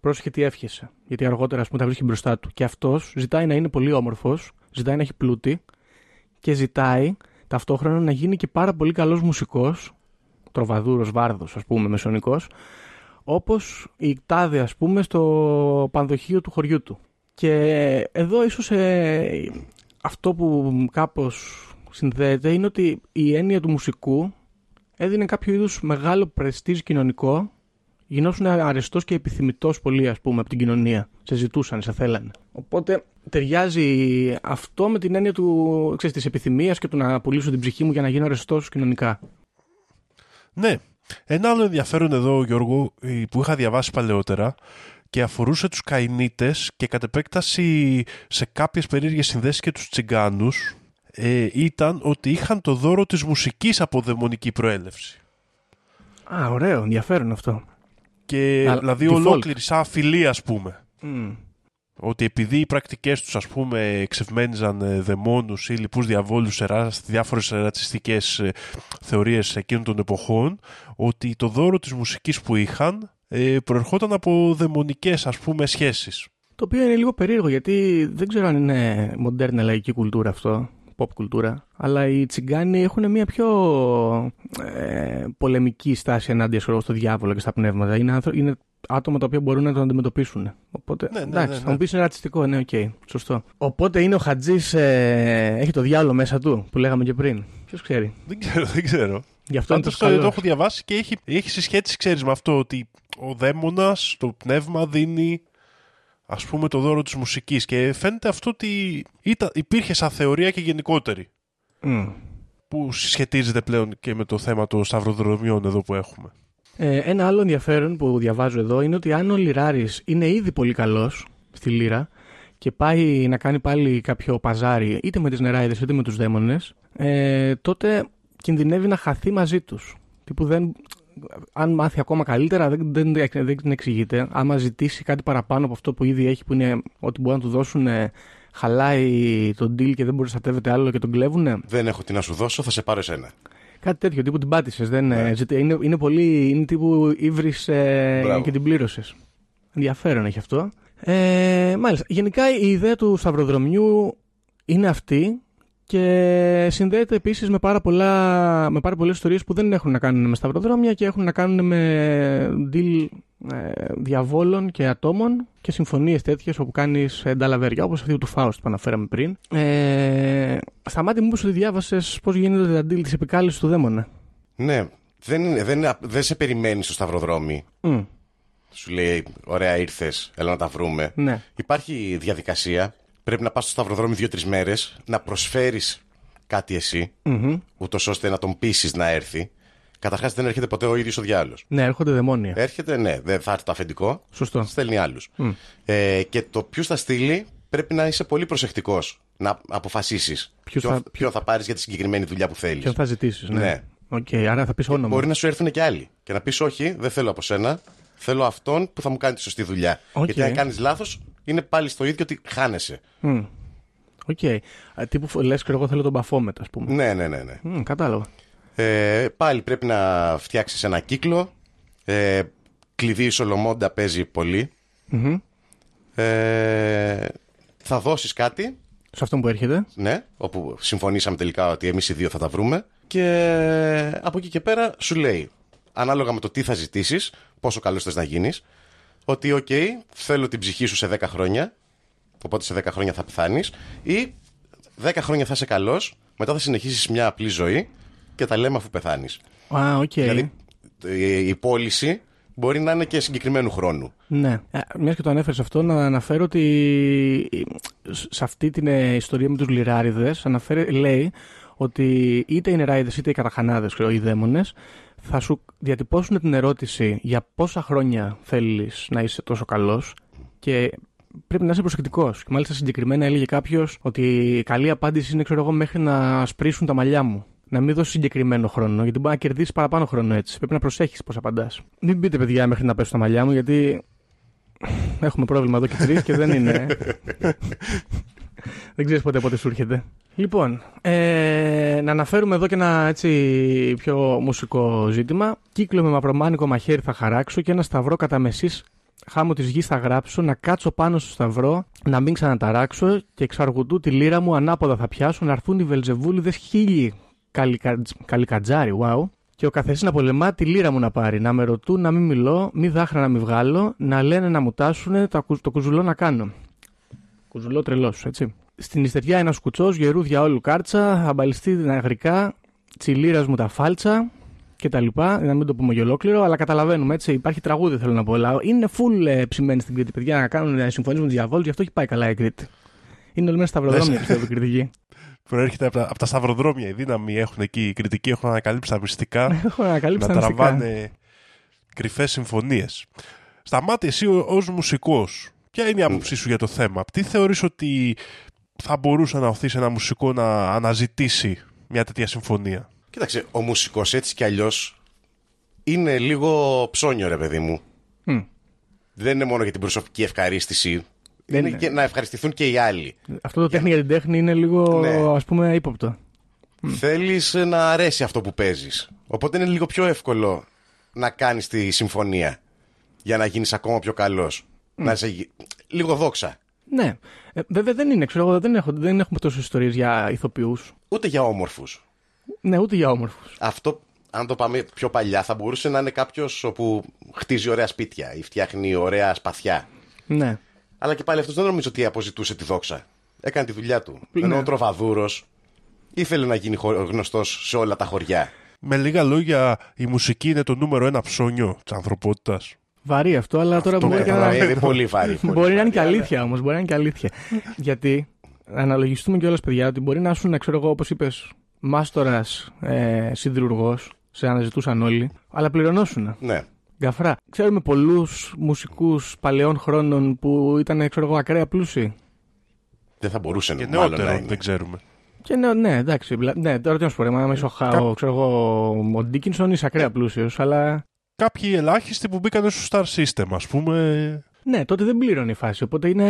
πρόσεχε τι εύχεσαι, γιατί αργότερα ας πούμε τα βρίσκει μπροστά του. Και αυτός ζητάει να είναι πολύ όμορφος, ζητάει να έχει πλούτη και ζητάει ταυτόχρονα να γίνει και πάρα πολύ καλός μουσικός, τροβαδούρος, βάρδος ας πούμε, μεσονικός, όπως η τάδε ας πούμε στο πανδοχείο του χωριού του. Και εδώ ίσως ε, αυτό που κάπως συνδέεται είναι ότι η έννοια του μουσικού έδινε κάποιο είδους μεγάλο πρεστίζ κοινωνικό γινώσουν αρεστός και επιθυμητός πολύ ας πούμε από την κοινωνία. Σε ζητούσαν, σε θέλανε. Οπότε ταιριάζει αυτό με την έννοια του, ξέρεις, της επιθυμίας και του να πουλήσω την ψυχή μου για να γίνω αρεστός κοινωνικά. Ναι. Ένα άλλο ενδιαφέρον εδώ, Γιώργο, ε, που είχα διαβάσει παλαιότερα και αφορούσε τους Καϊνίτες και κατ' επέκταση σε κάποιες περίεργες συνδέσεις και τους Τσιγκάνους ε, ήταν ότι είχαν το δώρο της μουσικής από δαιμονική προέλευση. Α, ωραίο, ενδιαφέρον αυτό. Και Αλλά, δηλαδή default. ολόκληρη σαν φιλία ας πούμε. Μμ. Ότι επειδή οι πρακτικές τους ας πούμε εξευμένιζαν ε, δαιμόνους ή λοιπούς διαβόλους σε ρα- σε διάφορες ρατσιστικές ε, θεωρίες εκείνων των εποχών ότι το δώρο της μουσικής που είχαν ε, προερχόταν από δαιμονικές ας πούμε σχέσεις. Το οποίο είναι λίγο περίεργο γιατί δεν ξέρω αν είναι μοντέρνα λαϊκή κουλτούρα αυτό, pop κουλτούρα, αλλά οι τσιγκάνοι έχουν μια πιο ε, πολεμική στάση ενάντια ξέρω, στο διάβολο και στα πνεύματα. Είναι, άνθρω- είναι άτομα τα οποία μπορούν να το αντιμετωπίσουν. Οπότε, Ναι, ναι, εντάξει, ναι, θα ναι. μου πεις είναι ρατσιστικό, ναι, οκ, σωστό. Οπότε είναι ο Χατζής, έχει το διάβολο μέσα του που λέγαμε και πριν. Ποιος ξέρει; Δεν ξέρω, δεν ξέρω. Γι' αυτό είναι Πάντως τόσο το, το καλό. έχω διαβάσει και έχει, έχει συσχέτιση, ξέρεις, με αυτό ότι ο δαίμονας, το πνεύμα δίνει ας πούμε το δώρο της μουσικής και φαίνεται αυτό ότι ήταν, υπήρχε σαν θεωρία και γενικότερη Μμ. που συσχετίζεται πλέον και με το θέμα των σταυροδρομιών εδώ που έχουμε. Ε, ένα άλλο ενδιαφέρον που διαβάζω εδώ είναι ότι αν ο Λιράρης είναι ήδη πολύ καλός στη λύρα και πάει να κάνει πάλι κάποιο παζάρι είτε με τις νεράιδες είτε με τους δαίμονες ε, τότε κινδυνεύει να χαθεί μαζί τους. Τύπου δεν, αν μάθει ακόμα καλύτερα δεν, δεν, δεν εξηγείται. Άμα ζητήσει κάτι παραπάνω από αυτό που ήδη έχει που είναι ότι μπορεί να του δώσουν ε, χαλάει τον deal και δεν μπορεί να προστατεύεται άλλο και τον κλέβουνε. Δεν έχω τι να σου δώσω, θα σε πάρω εσένα. Κάτι τέτοιο, τύπου την πάτησες. Δεν, Ναι. ε, ζητή- είναι, είναι πολύ. Είναι τύπου ύβρις ε, Μπράβο. και την πλήρωσες. Ενδιαφέρον έχει αυτό. Ε, μάλιστα. Γενικά η ιδέα του σταυροδρομιού είναι αυτή και συνδέεται επίσης με πάρα, πολλά, με πάρα πολλές ιστορίες που δεν έχουν να κάνουν με σταυροδρόμια και έχουν να κάνουν με deal ε, διαβόλων και ατόμων και συμφωνίες τέτοιες όπου κάνεις ε, νταλαβέρια όπως αυτή του Φάουστ που αναφέραμε πριν. Ε, σταμάτη μου είπες ότι διάβασες πώς γίνεται τα deal της επικάλυψης του δαίμονα; Ναι, δεν, είναι, δεν, είναι- δεν σε περιμένει στο σταυροδρόμι. Μμ, Σου λέει, ωραία, ήρθες, έλα να τα βρούμε. ναι. Υπάρχει διαδικασία. Πρέπει να πας στο σταυροδρόμι δύο-τρεις μέρες, να προσφέρεις κάτι εσύ, Μμμ. ούτως ώστε να τον πείσεις να έρθει. Καταρχάς δεν έρχεται ποτέ ο ίδιος ο διάολος. Ναι, έρχονται δαιμόνια. Έρχεται, ναι, δεν θα έρθει το αφεντικό, Σωστό. στέλνει άλλους. Ε, και το ποιο θα στείλει πρέπει να είσαι πολύ προσεκτικός. Να αποφασίσεις Ποιος ποιο, θα- ποιο θα πάρεις για τη συγκεκριμένη δουλειά που θέλεις. Ποιον θα ζητήσεις. Ναι. Ναι. Οκ, άρα θα πεις όνομα. Μπορεί να σου έρθουν και άλλοι. Και να πεις, Όχι, δεν θέλω από σένα. Θέλω αυτόν που θα μου κάνει τη σωστή δουλειά. Οκ. Γιατί αν κάνεις λάθος, είναι πάλι στο ίδιο ότι χάνεσαι. Μμ. Οκ. Α, Τύπου λες και εγώ θέλω τον Μπαφόμετ, ας πούμε. Ναι, ναι, ναι. ναι. Μμ, κατάλαβα. Ε, πάλι πρέπει να φτιάξεις ένα κύκλο. Ε, κλειδί Σολομώντα παίζει πολύ. Μμμ. Ε, θα δώσεις κάτι. Σε αυτόν που έρχεται. Ναι, όπου συμφωνήσαμε τελικά ότι εμείς οι δύο θα τα βρούμε. Και από εκεί και πέρα σου λέει, ανάλογα με το τι θα ζητήσεις, πόσο καλό θες να γίνεις, ότι, οκ, θέλω την ψυχή σου σε 10 χρόνια, οπότε σε 10 χρόνια θα πεθάνεις, ή 10 χρόνια θα είσαι καλός, μετά θα συνεχίσεις μια απλή ζωή και τα λέμε αφού πεθάνεις. Α, οκ. Δηλαδή, η, η πώληση μπορεί να είναι και συγκεκριμένου χρόνου. Ναι. Μιας και το ανέφερες αυτό, να αναφέρω ότι σε αυτή την ε, ιστορία με τους λυράρηδες λέει ότι είτε οι νεράιδες είτε οι καταχανάδες, οι δαίμονες, θα σου διατυπώσουν την ερώτηση για πόσα χρόνια θέλεις να είσαι τόσο καλός και πρέπει να είσαι προσεκτικός. Και μάλιστα συγκεκριμένα έλεγε κάποιος ότι η καλή απάντηση είναι, ξέρω εγώ, μέχρι να σπρίσουν τα μαλλιά μου. Να μην δώσεις συγκεκριμένο χρόνο, γιατί μπορεί να κερδίσεις παραπάνω χρόνο έτσι. Πρέπει να προσέχεις πώς απαντάς. Μην πείτε, παιδιά, μέχρι να πέσουν τα μαλλιά μου, γιατί έχουμε πρόβλημα εδώ και τρεις και δεν είναι. δεν ξέρεις ποτέ πότε σου έρχεται. Λοιπόν, ε, να αναφέρουμε εδώ και ένα έτσι πιο μουσικό ζήτημα. Κύκλο με μαυρομάνικο μαχαίρι θα χαράξω και ένα σταυρό κατά μεσής χάμω της γης θα γράψω, να κάτσω πάνω στο σταυρό, να μην ξαναταράξω και εξαργουτού τη λύρα μου ανάποδα θα πιάσω, να έρθουν οι βελζεβούλιδες χίλιοι καλικατζάρι, wow. Και ο καθένα να πολεμά τη λύρα μου να πάρει, να με ρωτούν να μην μιλώ, μη δάχρα να μην βγάλω, να λένε να μου τάσουν το, το κουζουλό να κάνω. Κουζουλό τρελός, έτσι. Στην ιστεριά ένας κουτσός, γερού διαόλου κάρτσα, αμπαλιστεί την αγρικά, τσιλίρας μου τα φάλτσα, και τα λοιπά, να μην το πούμε για ολόκληρο, αλλά καταλαβαίνουμε έτσι. Υπάρχει τραγούδι, θέλω να πω. Αλλά είναι full ε, ψημένη στην Κρήτη, παιδιά, να κάνουν συμφωνίες με τους διαβόλους, γι' αυτό έχει πάει καλά η Κρήτη. Είναι όλη μέρα σταυροδρόμια, πιστεύω, η κριτική. Προέρχεται από τα, από τα σταυροδρόμια. Η δύναμη έχουν εκεί. Οι κριτικοί έχουν ανακαλύψει τα μυστικά. έχουν ανακαλύψει να τραβάνε κρυφές συμφωνίες. Σταμάτη, εσύ ως μουσικός, ποια είναι η άποψή σου για το θέμα; Τι θεωρείς ότι θα μπορούσε να οθείς ένα μουσικό να αναζητήσει μια τέτοια συμφωνία; Κοίταξε, ο μουσικός έτσι κι αλλιώς είναι λίγο ψώνιο, ρε παιδί μου. Δεν είναι μόνο για την προσωπική ευχαρίστηση. Δεν είναι, και να ευχαριστηθούν και οι άλλοι. Αυτό το τέχνη για την τέχνη είναι λίγο ναι. ας πούμε ύποπτο. Θέλεις να αρέσει αυτό που παίζεις. Οπότε είναι λίγο πιο εύκολο να κάνεις τη συμφωνία για να γίνεις ακόμα πιο καλός. Να είσαι λίγο δόξα. Ναι. Ε, βέβαια δεν είναι, ξέρω δεν, έχω, δεν έχουμε τόσες ιστορίες για ηθοποιούς. Ούτε για όμορφους. Ναι, ούτε για όμορφους. Αυτό, αν το πάμε πιο παλιά, θα μπορούσε να είναι κάποιος που χτίζει ωραία σπίτια ή φτιάχνει ωραία σπαθιά. Ναι. Αλλά και πάλι αυτός δεν νομίζω ότι αποζητούσε τη δόξα. Έκανε τη δουλειά του. Ναι. Ενώ ο Τροβαδούρος ήθελε να γίνει γνωστός σε όλα τα χωριά. Με λίγα λόγια, η μουσική είναι το νούμερο ένα ψώνιο της ανθρωπότητας. Βαρύ αυτό, αλλά τώρα μπορεί να είναι πολύ βαρύ. Μπορεί να είναι και αλήθεια όμως. Μπορεί να είναι και αλήθεια. Γιατί αναλογιστούμε κιόλας, παιδιά, ότι μπορεί να σου, ξέρω εγώ, όπως είπες, μάστορας ε, σιδηρουργός, σε αναζητούσαν όλοι, αλλά πληρωνόσουν. Ναι. Γκαφρά. Ξέρουμε πολλούς μουσικούς παλαιών χρόνων που ήταν, ξέρω εγώ, ακραία πλούσιοι. Δεν θα μπορούσε και να είναι. δεν ξέρουμε. Και ναι, ναι, εντάξει. Ναι, τώρα τι να σου πω, άμα είσαι ο, ξέρω εγώ, ο Ντίκινσον είσαι ακραία πλούσιος, αλλά. Κάποιοι ελάχιστοι που μπήκαν στο Star System, ας πούμε. Ναι, τότε δεν πλήρωνε η φάση. Οπότε είναι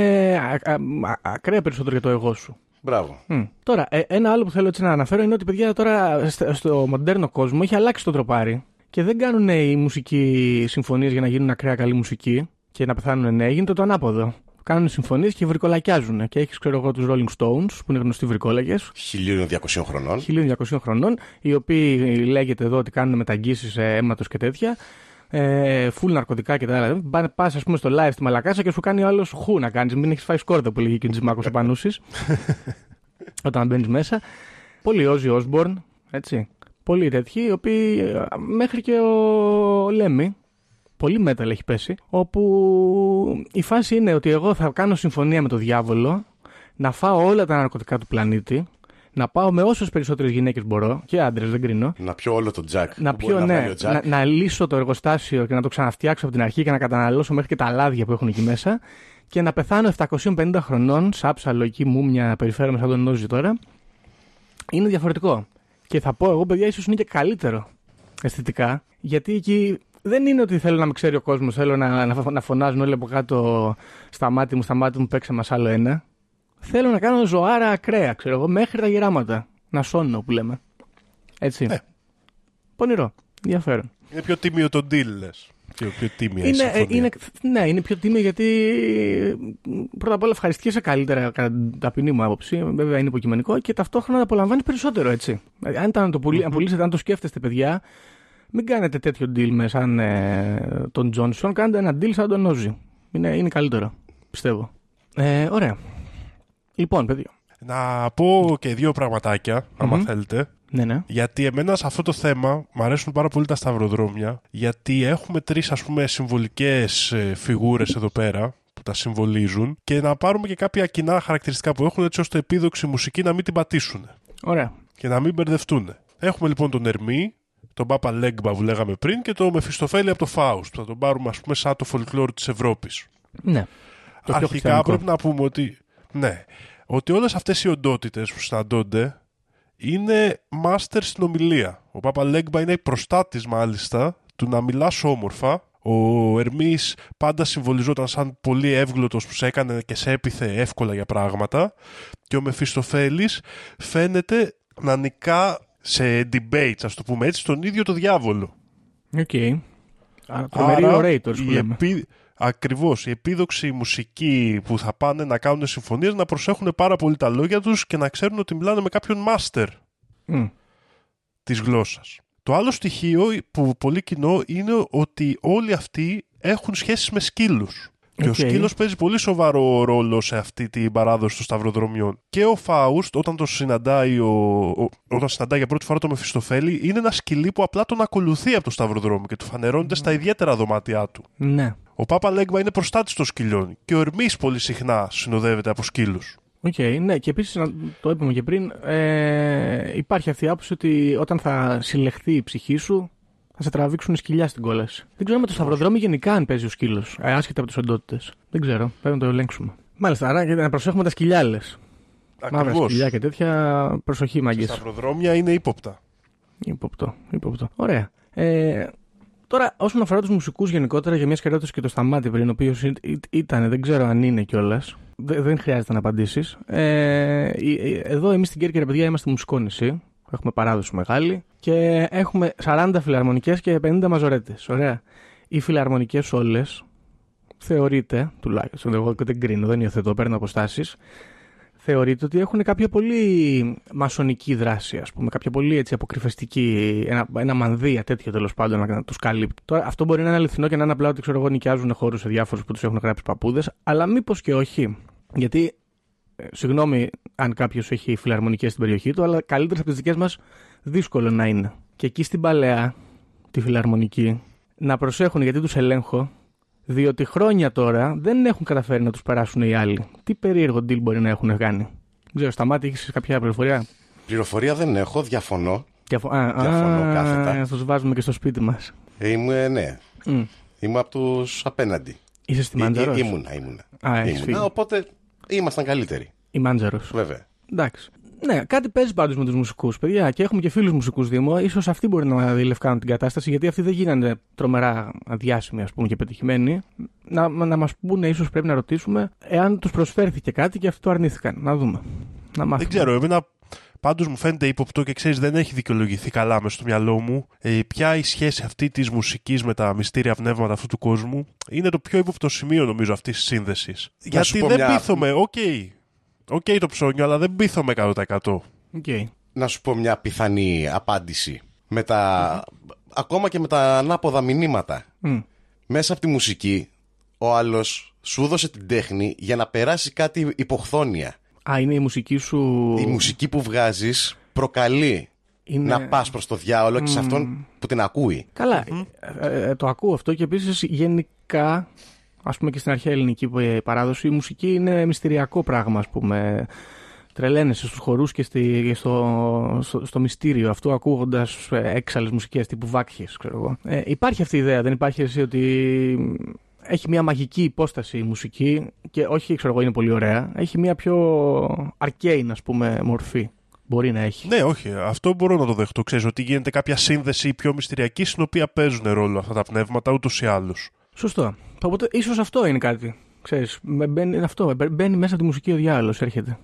ακραία περισσότερο για το εγώ σου. Μπράβο. Τώρα, ε, ένα άλλο που θέλω έτσι να αναφέρω είναι ότι παιδιά τώρα στο μοντέρνο κόσμο έχει αλλάξει το τροπάρι και δεν κάνουν οι μουσικοί συμφωνίες για να γίνουν ακραία καλή μουσική και να πεθάνουν νέοι. Γίνεται το ανάποδο. Κάνουν συμφωνίες και βρικολακιάζουν. Και έχεις, ξέρω εγώ, τους Rolling Stones, που είναι γνωστοί βρικόλακε. 1200 χρονών. 1200 χρονών, οι οποίοι λέγεται εδώ ότι κάνουν μεταγγίσεις αίματος και τέτοια. Ε, full ναρκωτικά και τα άλλα. Πας, ας πούμε, στο live στη Μαλακάσα και σου κάνει ο άλλος χου να κάνεις. Μην έχεις φάει σκόρδα που λέγει και Τζιμάκο ο Πανούσης. όταν μπαίνεις μέσα. Πολύ Όζι Osborne, έτσι. Πολύ τέτοιοι, οι οποίοι μέχρι και ο Λέμι, πολύ metal έχει πέσει, όπου η φάση είναι ότι εγώ θα κάνω συμφωνία με τον διάβολο, να φάω όλα τα ναρκωτικά του πλανήτη, να πάω με όσες περισσότερες γυναίκες μπορώ και άντρες, δεν κρίνω. Να πιω όλο το τζακ. Να πιω, ναι, να, να, λύσω το εργοστάσιο και να το ξαναφτιάξω από την αρχή και να καταναλώσω μέχρι και τα λάδια που έχουν εκεί μέσα. Και να πεθάνω 750 χρονών, σάψα λογική μου, μια περιφέρομαι σαν τον Νόζη τώρα. Είναι διαφορετικό. Και θα πω εγώ, παιδιά, ίσως είναι και καλύτερο αισθητικά. Γιατί εκεί δεν είναι ότι θέλω να με ξέρει ο κόσμος, θέλω να, να, να φωνάζουν όλοι από κάτω στα μάτια μου, στα μάτια μου παίξε μας άλλο ένα. Θέλω να κάνω ζωάρα ακραία, ξέρω εγώ, μέχρι τα γεράματα. Να σώνω που λέμε. Έτσι. Ε. Πονηρό. Ενδιαφέρον. Είναι πιο τίμιο το deal, λες. Πιο, πιο τίμια είναι, η ε, είναι, Ναι, είναι πιο τίμιο γιατί πρώτα απ' όλα ευχαριστιέσαι καλύτερα κατά την ταπεινή μου άποψη. Βέβαια είναι υποκειμενικό και ταυτόχρονα απολαμβάνεις περισσότερο έτσι. Αν, ήταν το πουλ, αν πουλήσετε, αν το σκέφτεστε, παιδιά, μην κάνετε τέτοιο deal με σαν ε, τον Τζόνσον. Κάντε ένα deal σαν τον Όζη. Είναι, είναι καλύτερο, πιστεύω. Ε, ωραία. Λοιπόν, παιδιά. Να πω και δύο πραγματάκια, άμα θέλετε. Ναι, ναι. Γιατί εμένα σε αυτό το θέμα μου αρέσουν πάρα πολύ τα σταυροδρόμια, γιατί έχουμε τρεις ας πούμε συμβολικές φιγούρες εδώ πέρα που τα συμβολίζουν και να πάρουμε και κάποια κοινά χαρακτηριστικά που έχουν έτσι ώστε επίδοξη μουσική να μην την πατήσουν. Ωραία. Και να μην μπερδευτούν. Έχουμε λοιπόν τον Ερμή, τον Πάπα Λέγκμπα που λέγαμε πριν και το Μεφιστοφέλη από το Φάουστ. Θα τον πάρουμε ας πούμε σαν το folklore της Ευρώπης. Ναι. πιο αρχικά χριστιανικό. πρέπει να πούμε ότι, ναι, ότι όλες αυτές οι οντότητες που συναντώνται είναι μάστερ στην ομιλία. Ο Πάπα Λέγκμπα είναι προστάτης μάλιστα του να μιλάς όμορφα. Ο Ερμής πάντα συμβολιζόταν σαν πολύ εύγλωτος που σε έκανε και σε έπιθε εύκολα για πράγματα και ο Μεφιστοφέλης φαίνεται να νικά σε debates, ας το πούμε έτσι, στον ίδιο το διάβολο. Οκ. Άρα, τρομεροί orators που η λέμε. επί... Ακριβώς, οι επίδοξοι μουσικοί που θα πάνε να κάνουν συμφωνίες να προσέχουν πάρα πολύ τα λόγια τους και να ξέρουν ότι μιλάνε με κάποιον μάστερ Μμ. της γλώσσας. Το άλλο στοιχείο που πολύ κοινό είναι ότι όλοι αυτοί έχουν σχέσεις με σκύλους. Και ο Οκ. σκύλος παίζει πολύ σοβαρό ρόλο σε αυτή την παράδοση των σταυροδρομιών. Και ο Φάουστ, όταν τον συναντάει, ο... ο- όταν συναντάει για πρώτη φορά το Μεφιστοφέλη, είναι ένα σκυλί που απλά τον ακολουθεί από το σταυροδρόμιο και του φανερώνεται στα ιδιαίτερα δωμάτια του. Ναι. Ο Πάπα Λέγκμπα είναι προστάτης των σκυλιών και ο Ερμής πολύ συχνά συνοδεύεται από σκύλους. Οκ, ναι, και επίσης το είπαμε και πριν, ε, υπάρχει αυτή η άποψη ότι όταν θα συλλεχθεί η ψυχή σου, θα σε τραβήξουν σκυλιά στην κόλαση. Δεν ξέρω με το σταυροδρόμι γενικά αν παίζει ο σκύλος, ε, άσχετα από τις οντότητες. Δεν ξέρω, πρέπει να το ελέγξουμε. Μάλιστα, άρα για να προσέχουμε τα σκυλιά, λε. Μαύρα Ακριβώς. σκυλιά και τέτοια, προσοχή Τα μάγκες. σταυροδρόμια είναι ύποπτα. Υποπτώ, υποπτώ. Ωραία. Ε, τώρα, όσον αφορά τους μουσικούς γενικότερα, για μια και ρώτησε και το Σταμάτη πριν, ο οποίος ήταν, δεν ξέρω αν είναι κιόλας. Δεν χρειάζεται να απαντήσεις. Ε, ε, ε, εδώ, εμείς στην Κέρκυρα, παιδιά, είμαστε μουσικό νησί. Έχουμε παράδοση μεγάλη και έχουμε 40 φιλαρμονικές και 50 μαζορέτες. Ωραία. Οι φιλαρμονικές όλες θεωρείται, τουλάχιστον εγώ δεν κρίνω, δεν υιοθετώ, παίρνω αποστάσεις, θεωρείται ότι έχουν κάποια πολύ μασονική δράση, ας πούμε, κάποια πολύ έτσι αποκρυφεστική, ένα, ένα μανδύα τέτοιο τέλος πάντων να τους καλύπτει. Τώρα, αυτό μπορεί να είναι αληθινό και να είναι απλά ότι ξέρω εγώ νοικιάζουν χώρους σε διάφορους που τους έχουν γράψει παππούδες, αλλά μήπως και όχι. Γιατί, ε, συγγνώμη αν κάποιος έχει φιλαρμονικές στην περιοχή του, αλλά καλύτερε από τις δικές μας δύσκολο να είναι. Και εκεί στην Παλαιά, τη φιλαρμονική, να προσέχουν γιατί τους ελέγχω, διότι χρόνια τώρα δεν έχουν καταφέρει να τους περάσουν οι άλλοι. Τι περίεργο deal μπορεί να έχουν κάνει. Δεν ξέρω, σταμάτη, έχεις κάποια πληροφορία; Πληροφορία δεν έχω, διαφωνώ. Διαφο- α, Διαφωνώ α, κάθετα. Τους βάζουμε και στο σπίτι μας. Ε, Είμαι, ναι. Mm. Είμαι από τους απέναντι. Είσαι στη Ε, Μάντζαρο. ε, ήμουνα, ήμουνα. Α, έχεις ήμουνα φύγει. οπότε ήμασταν καλύτεροι. Η Μάντζαρος. Βέβαια. Εντάξει. Ναι, κάτι παίζει πάντως με τους μουσικούς, παιδιά. Και έχουμε και φίλους μουσικούς Δήμο. Ίσως αυτοί μπορεί να διαλευκάνουν την κατάσταση, γιατί αυτοί δεν γίνανε τρομερά διάσημοι, ας πούμε, και πετυχημένοι. Να, να μας πούνε, ίσως πρέπει να ρωτήσουμε, εάν τους προσφέρθηκε κάτι και αυτό το αρνήθηκαν. Να δούμε. Να μάθουμε. Δεν ξέρω, εμένα πάντως μου φαίνεται ύποπτο και ξέρεις, δεν έχει δικαιολογηθεί καλά μέσα στο μυαλό μου. Ε, ποια η σχέση αυτή της μουσικής με τα μυστήρια πνεύματα αυτού του κόσμου είναι το πιο ύποπτο σημείο, νομίζω, αυτής της σύνδεσης. Γιατί σου πω δεν μια- πείθομαι, οκ. Οκ το ψώνιο, αλλά δεν πείθομαι 100%. Οκ. Να σου πω μια πιθανή απάντηση. Με τα... Ακόμα και με τα ανάποδα μηνύματα. Μμ. Μέσα από τη μουσική, ο άλλος σου έδωσε την τέχνη για να περάσει κάτι υποχθόνια. Α, είναι η μουσική σου. Η μουσική που βγάζεις προκαλεί είναι... να πας προς το διάολο και σε αυτόν που την ακούει. Καλά, ε, ε, το ακούω αυτό και επίσης γενικά, ας πούμε και στην αρχαία ελληνική ε, παράδοση, η μουσική είναι μυστηριακό πράγμα, ας πούμε. Τρελαίνεσαι στους χορούς και στη, στο, στο, στο μυστήριο αυτού ακούγοντας ε, έξαλλες μουσικές τύπου βάκχες, ξέρω εγώ. Ε, υπάρχει αυτή η ιδέα, δεν υπάρχει εσύ ότι έχει μια μαγική υπόσταση η μουσική και όχι, ξέρω εγώ, είναι πολύ ωραία. Έχει μια πιο arcane, ας πούμε, μορφή. Μπορεί να έχει. Ναι, όχι, αυτό μπορώ να το δεχτώ. Ξέρεις ότι γίνεται κάποια σύνδεση πιο μυστηριακή στην οποία παίζουν ρόλο αυτά τα πνεύματα ούτως ή άλλως. Σωστό. Οπότε ίσως αυτό είναι κάτι. Ξέρεις, με μπαίνει, είναι αυτό. μπαι- Μπαίνει μέσα από τη μουσική ο διάλογο, έρχεται.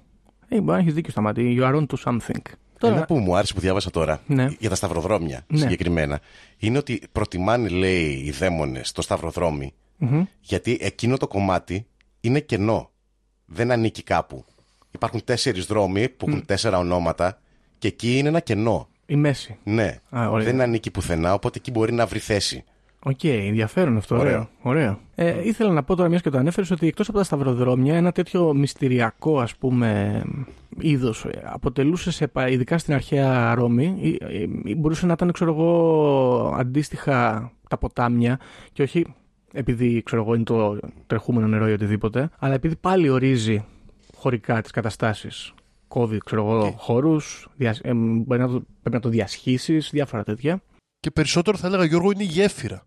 Ε, μπορεί να έχεις δίκιο στα μάτια. You are on to something. Τώρα, Ένα που μου άρεσε που διάβασα τώρα Ναι. για τα σταυροδρόμια Ναι. συγκεκριμένα είναι ότι προτιμάνε, λέει, οι δαίμονες το σταυροδρόμι Μμμ. γιατί εκείνο το κομμάτι είναι κενό. Δεν ανήκει κάπου. Υπάρχουν τέσσερις δρόμοι που έχουν τέσσερα ονόματα και εκεί είναι ένα κενό. η μέση. Ναι. Α, ωραία. Δεν ανήκει πουθενά, οπότε εκεί μπορεί να βρει θέση. Οκ, ενδιαφέρον αυτό. Ωραίο. Ωραίο. ωραίο. Ε, ήθελα να πω τώρα, μιας και το ανέφερες, ότι εκτός από τα σταυροδρόμια, ένα τέτοιο μυστηριακό, ας πούμε, είδος αποτελούσε, σε, πα- ειδικά στην αρχαία Ρώμη, ή- ή- μπορούσε να ήταν, ξέρω εγώ, αντίστοιχα τα ποτάμια και όχι επειδή, ξέρω εγώ, είναι το τρεχούμενο νερό ή οτιδήποτε, αλλά επειδή πάλι ορίζει χωρικά τις καταστάσεις. Κόβει, ξέρω εγώ, χώρους, μπορεί να το, πρέπει να το διασχίσεις, διάφορα τέτοια. Και περισσότερο θα έλεγα, Γιώργο, είναι η γέφυρα.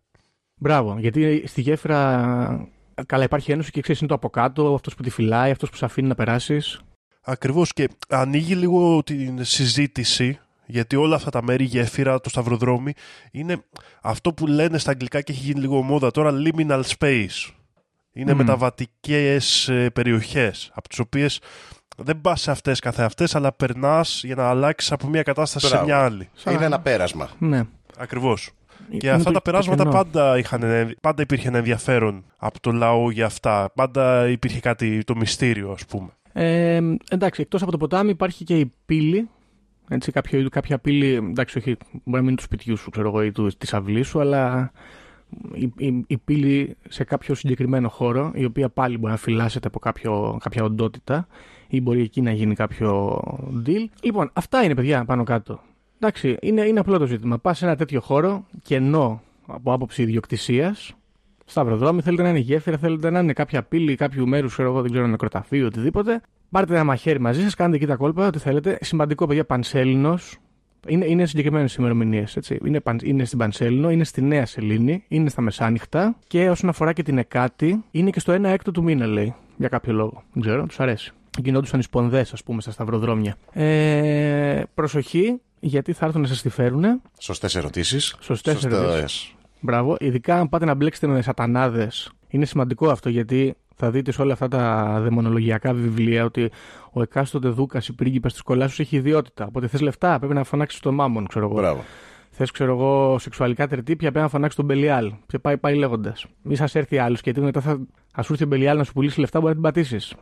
Μπράβο, γιατί στη γέφυρα Καλά, υπάρχει ένωση και ξέρεις είναι το από κάτω, αυτός που τη φυλάει, αυτός που σε αφήνει να περάσεις. Ακριβώς και ανοίγει λίγο την συζήτηση γιατί όλα αυτά τα μέρη, η γέφυρα, το σταυροδρόμι είναι αυτό που λένε στα αγγλικά και έχει γίνει λίγο μόδα τώρα liminal space. Είναι Μμμ. μεταβατικές ε, περιοχές από τις οποίες δεν πας σε αυτές καθεαυτές αλλά περνάς για να αλλάξεις από μια κατάσταση σε Μπράβο. μια άλλη. Είναι ένα πέρασμα. Ναι. Ακριβώς. Και Είναι αυτά το- τα το περάσματα κενό. πάντα, είχαν, πάντα υπήρχε ένα ενδιαφέρον από το λαό για αυτά. Πάντα υπήρχε κάτι το μυστήριο, ας πούμε. Ε, εντάξει, εκτός από το ποτάμι υπάρχει και η πύλη. Έτσι, κάποιο, είδου- κάποια πύλη, εντάξει, όχι, μπορεί να μην είναι του σπιτιού σου, ξέρω εγώ, ή του, της αυλής σου, αλλά η, η, η πύλη σε κάποιο συγκεκριμένο χώρο, η οποία πάλι μπορεί να φυλάσσεται από κάποιο, κάποια οντότητα ή μπορεί εκεί να γίνει κάποιο deal. Λοιπόν, αυτά είναι, παιδιά, πάνω κάτω. Εντάξει, είναι, είναι απλό το ζήτημα. Πας σε ένα τέτοιο χώρο, κενό από άποψη ιδιοκτησίας, Σταυροδρόμι, θέλετε να είναι γέφυρα, θέλετε να είναι κάποια πύλη κάποιου μέρους, ξέρω εγώ, δεν ξέρω, νεκροταφείο, οτιδήποτε. Πάρτε ένα μαχαίρι μαζί σας, κάντε εκεί τα κόλπα, ό,τι θέλετε. Σημαντικό, παιδιά, Πανσέλινος. Είναι, είναι συγκεκριμένες ημερομηνίες. Είναι, παν- είναι στην Πανσέλινο, είναι στη Νέα Σελήνη, είναι στα μεσάνυχτα και όσον αφορά και την Εκάτη, είναι και στο 1 έκτο του μήνα, λέει. Για κάποιο λόγο. Δεν ξέρω, τους αρέσει. Γινόντουσαν οι σπονδές, ας πούμε, στα σταυροδρόμια. Ε, προσοχή, γιατί θα έρθουν να σας τη φέρουν. Σωστές ερωτήσεις. Σωστές ερωτήσεις. Μπράβο. Ειδικά αν πάτε να μπλέξετε με σατανάδες. Είναι σημαντικό αυτό γιατί θα δείτε σε όλα αυτά τα δαιμονολογιακά βιβλία ότι ο εκάστοτε δούκας ή πρίγκιπα της κολάσου έχει ιδιότητα. Οπότε θες λεφτά, πρέπει να φωνάξεις τον μάμον, ξέρω εγώ. Μπράβο. Θες, ξέρω εγώ, σεξουαλικά τερτύπια, πρέπει να φωνάξεις τον Μπελιάλ. Και πάει, πάει λέγοντας. Μη σας έρθει άλλος γιατί μετά θα, θα σου έρθει ο Μπελιάλ να σου πουλήσει λεφτά, μπορεί να την πατήσεις.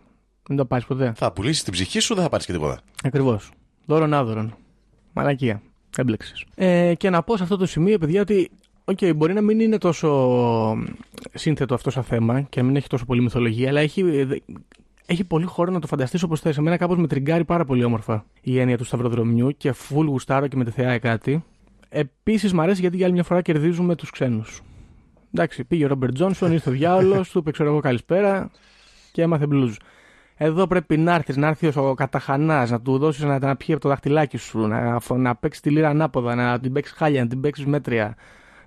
Δεν το πάει ποτέ. Θα πουλήσεις την ψυχή σου, δεν θα πάρεις και τίποτα. Ακριβώς. Δώρον άδωρον. Μαλακία. Έμπλεξες. Ε, και να πω σε αυτό το σημείο, παιδιά, ότι Οκ, μπορεί να μην είναι τόσο σύνθετο αυτό σαν θέμα και να μην έχει τόσο πολύ μυθολογία, αλλά έχει, ε, έχει πολύ χώρο να το φανταστείς όπως θες. Εμένα κάπως με τριγκάρει πάρα πολύ όμορφα η έννοια του σταυροδρομιού και φουλ γουστάρω και με τη θεά Εκάτη. Επίσης, μου αρέσει γιατί για άλλη μια φορά κερδίζουμε τους ξένους. Εντάξει, πήγε ο Ρόμπερτ Τζόνσον, ήρθε ο διάολος, του είπε ξέρω εγώ καλησπέρα και έμαθε blues. Εδώ πρέπει να έρθεις, να έρθει ο καταχανάς, να του δώσεις να, να πιει από το δαχτυλάκι σου, να, να παίξεις τη λίρα ανάποδα, να την παίξεις χάλια, να την παίξεις μέτρια,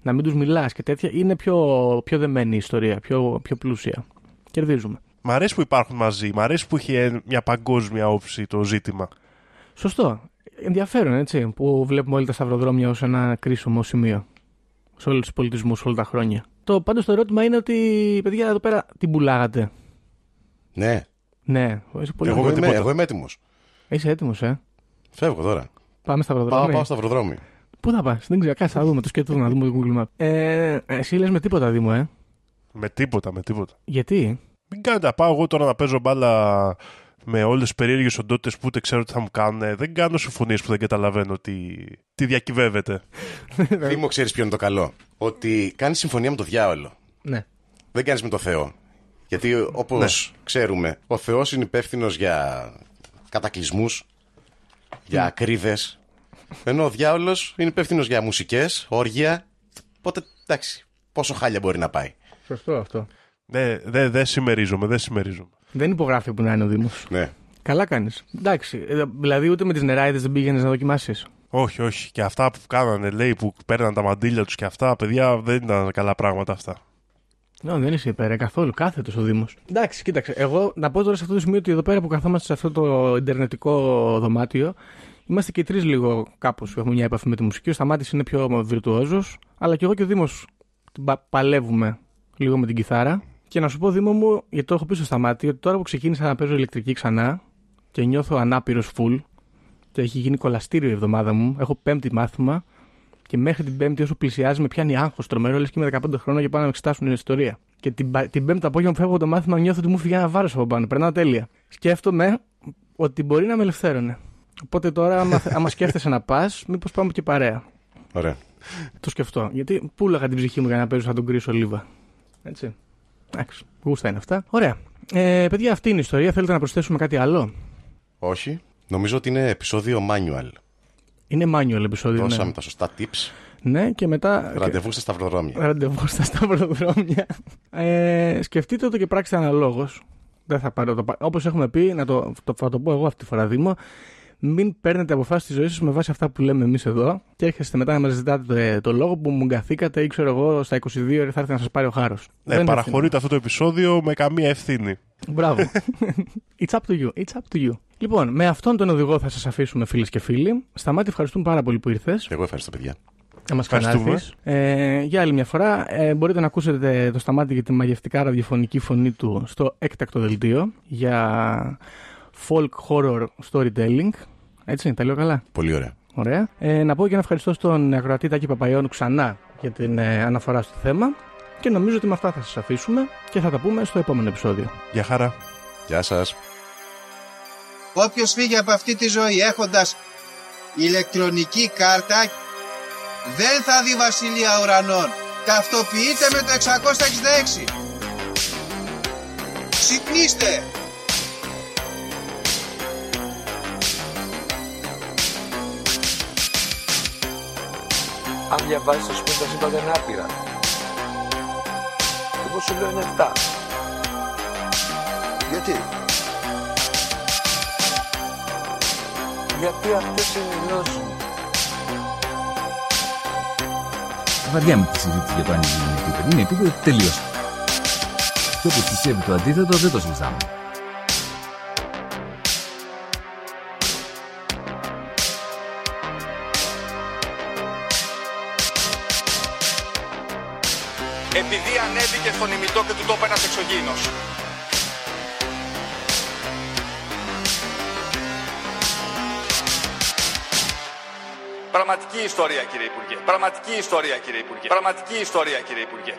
να μην τους μιλάς και τέτοια. Είναι πιο, πιο δεμένη η ιστορία, πιο, πιο πλούσια. Κερδίζουμε. Μ' αρέσει που υπάρχουν μαζί. Μ' αρέσει που έχει ε, μια παγκόσμια όψη το ζήτημα. Σωστό. Ενδιαφέρον, έτσι, που βλέπουμε όλοι τα σταυροδρόμια ως ένα κρίσιμο σημείο. Σε όλους τους πολιτισμούς όλα τα χρόνια. Το πάντως το ερώτημα είναι ότι, παιδιά, εδώ πέρα την πουλάγατε. Ναι. Ναι, είσαι πολύ Εγώ, με είμαι, τίποτα. εγώ είμαι έτοιμος. Είσαι έτοιμος, ε. Φεύγω τώρα. Πάμε σταυροδρόμια. Πάω, πάω στο αυροδρόμι. Πού θα πας, δεν ξέρω, κάτσε θα δούμε το σκέτο να δούμε το Google Map. Ε, εσύ λες με τίποτα, Δήμο, ε; Με τίποτα, με τίποτα. Γιατί; Μην κάνετε να πάω εγώ τώρα να παίζω μπάλα με όλες τις περίεργες οντότητες που ούτε ξέρω τι θα μου κάνουν. Δεν κάνω συμφωνίες που δεν καταλαβαίνω τι, τι διακυβεύεται. Δήμο, ξέρεις ποιο είναι το καλό; Ότι κάνει συμφωνία με το διάολο. ναι. Δεν κάνεις με το Θεό. Γιατί όπως Ναι. ξέρουμε, ο Θεός είναι υπεύθυνος για κατακλυσμούς, για ακρίδε. Ενώ ο διάολος είναι υπεύθυνος για μουσικές, όργια. Οπότε εντάξει, πόσο χάλια μπορεί να πάει. Σωστό αυτό. Δεν δε, δεν συμμερίζομαι, δεν συμμερίζομαι. Δεν υπογράφει που να είναι ο Δήμος. Ναι. Καλά κάνεις. Εντάξει. ε, Δηλαδή ούτε με τις νεράιδες δεν πήγαινες να δοκιμάσεις. Όχι, όχι. Και αυτά που κάνανε, λέει, που παίρναν τα μαντίλια τους και αυτά, παιδιά, δεν ήταν καλά πράγματα αυτά. No, δεν είσαι υπέρ ε, καθόλου. Κάθετος ο Δήμος. Εντάξει, κοίταξε. Εγώ να πω τώρα σε αυτό το σημείο ότι εδώ πέρα που καθόμαστε σε αυτό το ιντερνετικό δωμάτιο, είμαστε και οι τρεις λίγο κάπως που έχουμε μια επαφή με τη μουσική. Ο Σταμάτης είναι πιο βιρτουόζος, αλλά και εγώ και ο Δήμος παλεύουμε λίγο με την κιθάρα. Και να σου πω, Δήμο μου, γιατί το έχω πει στο Σταμάτη, ότι τώρα που ξεκίνησα να παίζω ηλεκτρική ξανά και νιώθω ανάπηρος full και έχει γίνει κολαστήριο η εβδομάδα μου, έχω πέμπτη μάθημα και μέχρι την Πέμπτη, όσο πλησιάζει, με πιάνει άγχος τρομερό, λες και είμαι 15 χρόνια και πάνω να με εξετάσουν την ιστορία. Και την, πα- την Πέμπτη απόγευμα που φεύγω από το μάθημα, νιώθω ότι μου φύγει ένα βάρος από πάνω. Περνάω τέλεια. Σκέφτομαι ότι μπορεί να με ελευθέρωνε. Οπότε τώρα, άμα, άμα σκέφτεσαι να πας, μήπως πάμε και παρέα. Ωραία. Το σκεφτώ. Γιατί πούλαγα την ψυχή μου για να παίζω σαν τον Κρίσο Λίβα. Έτσι. Εντάξει. Γούστα είναι αυτά. Ωραία. Ε, παιδιά, αυτή είναι η ιστορία. Θέλετε να προσθέσουμε κάτι άλλο; Όχι. Νομίζω ότι είναι επεισόδιο manual. Είναι manual επεισόδιο. Δώσαμε Ναι. τα σωστά tips. ναι, και μετά. Ραντεβού στα σταυροδρόμια. Ραντεβού στα σταυροδρόμια. Ε, σκεφτείτε το και πράξτε αναλόγως. Δεν θα πάρω το. Όπως έχουμε πει, να το, το, θα το πω εγώ αυτή τη φορά, Δήμο. Μην παίρνετε αποφάσεις στη ζωή σας με βάση αυτά που λέμε εμείς εδώ και έρχεστε μετά να μας ζητάτε το λόγο που μου γκαθήκατε ή ξέρω εγώ στα 22 ώρα θα έρθει να σας πάρει ο χάρος. Ναι, παραχωρείτε αυτό το επεισόδιο με καμία ευθύνη. Μπράβο. It's up to you. It's up to you. Λοιπόν, με αυτόν τον οδηγό θα σας αφήσουμε φίλες και φίλοι. Σταμάτη, ευχαριστούμε πάρα πολύ που ήρθες. Εγώ ευχαριστώ, παιδιά. Να μας Ευχαριστούμε. Ε, για άλλη μια φορά, ε, μπορείτε να ακούσετε το Σταμάτη για τη μαγευτικά ραδιοφωνική φωνή του στο έκτακτο δελτίο για folk horror storytelling. Έτσι, τα λέω καλά; Πολύ ωραία. Ωραία. Ε, να πω και ένα ευχαριστώ στον ακροατή Τάκη Παπαϊόνου ξανά για την ε, αναφορά στο θέμα. Και νομίζω ότι με αυτά θα σας αφήσουμε και θα τα πούμε στο επόμενο επεισόδιο. Γεια χαρά. Γεια σας. Όποιος φύγει από αυτή τη ζωή έχοντας ηλεκτρονική κάρτα δεν θα δει βασιλεία ουρανών. Ταυτοποιείτε με το 666. Ξυπνήστε! Αν διαβάζεις θα σου πει τα σύμπαντα είναι άπειρα. Εγώ σου λέω είναι 7. Γιατί, Γιατί αυτές είναι οι γνώσεις μου. Βαριάμαι τη συζήτηση για το αν η γη είναι επίπεδη. Είναι επίπεδη, τελείωσε. Και όποιος πιστεύει το αντίθετος δεν το συζητάμε. Στον ημιτό και του το είπε ένας εξωγήινος. Πραγματική ιστορία κύριε Υπουργέ. Πραγματική ιστορία κύριε Υπουργέ. Πραγματική ιστορία κύριε Υπουργέ.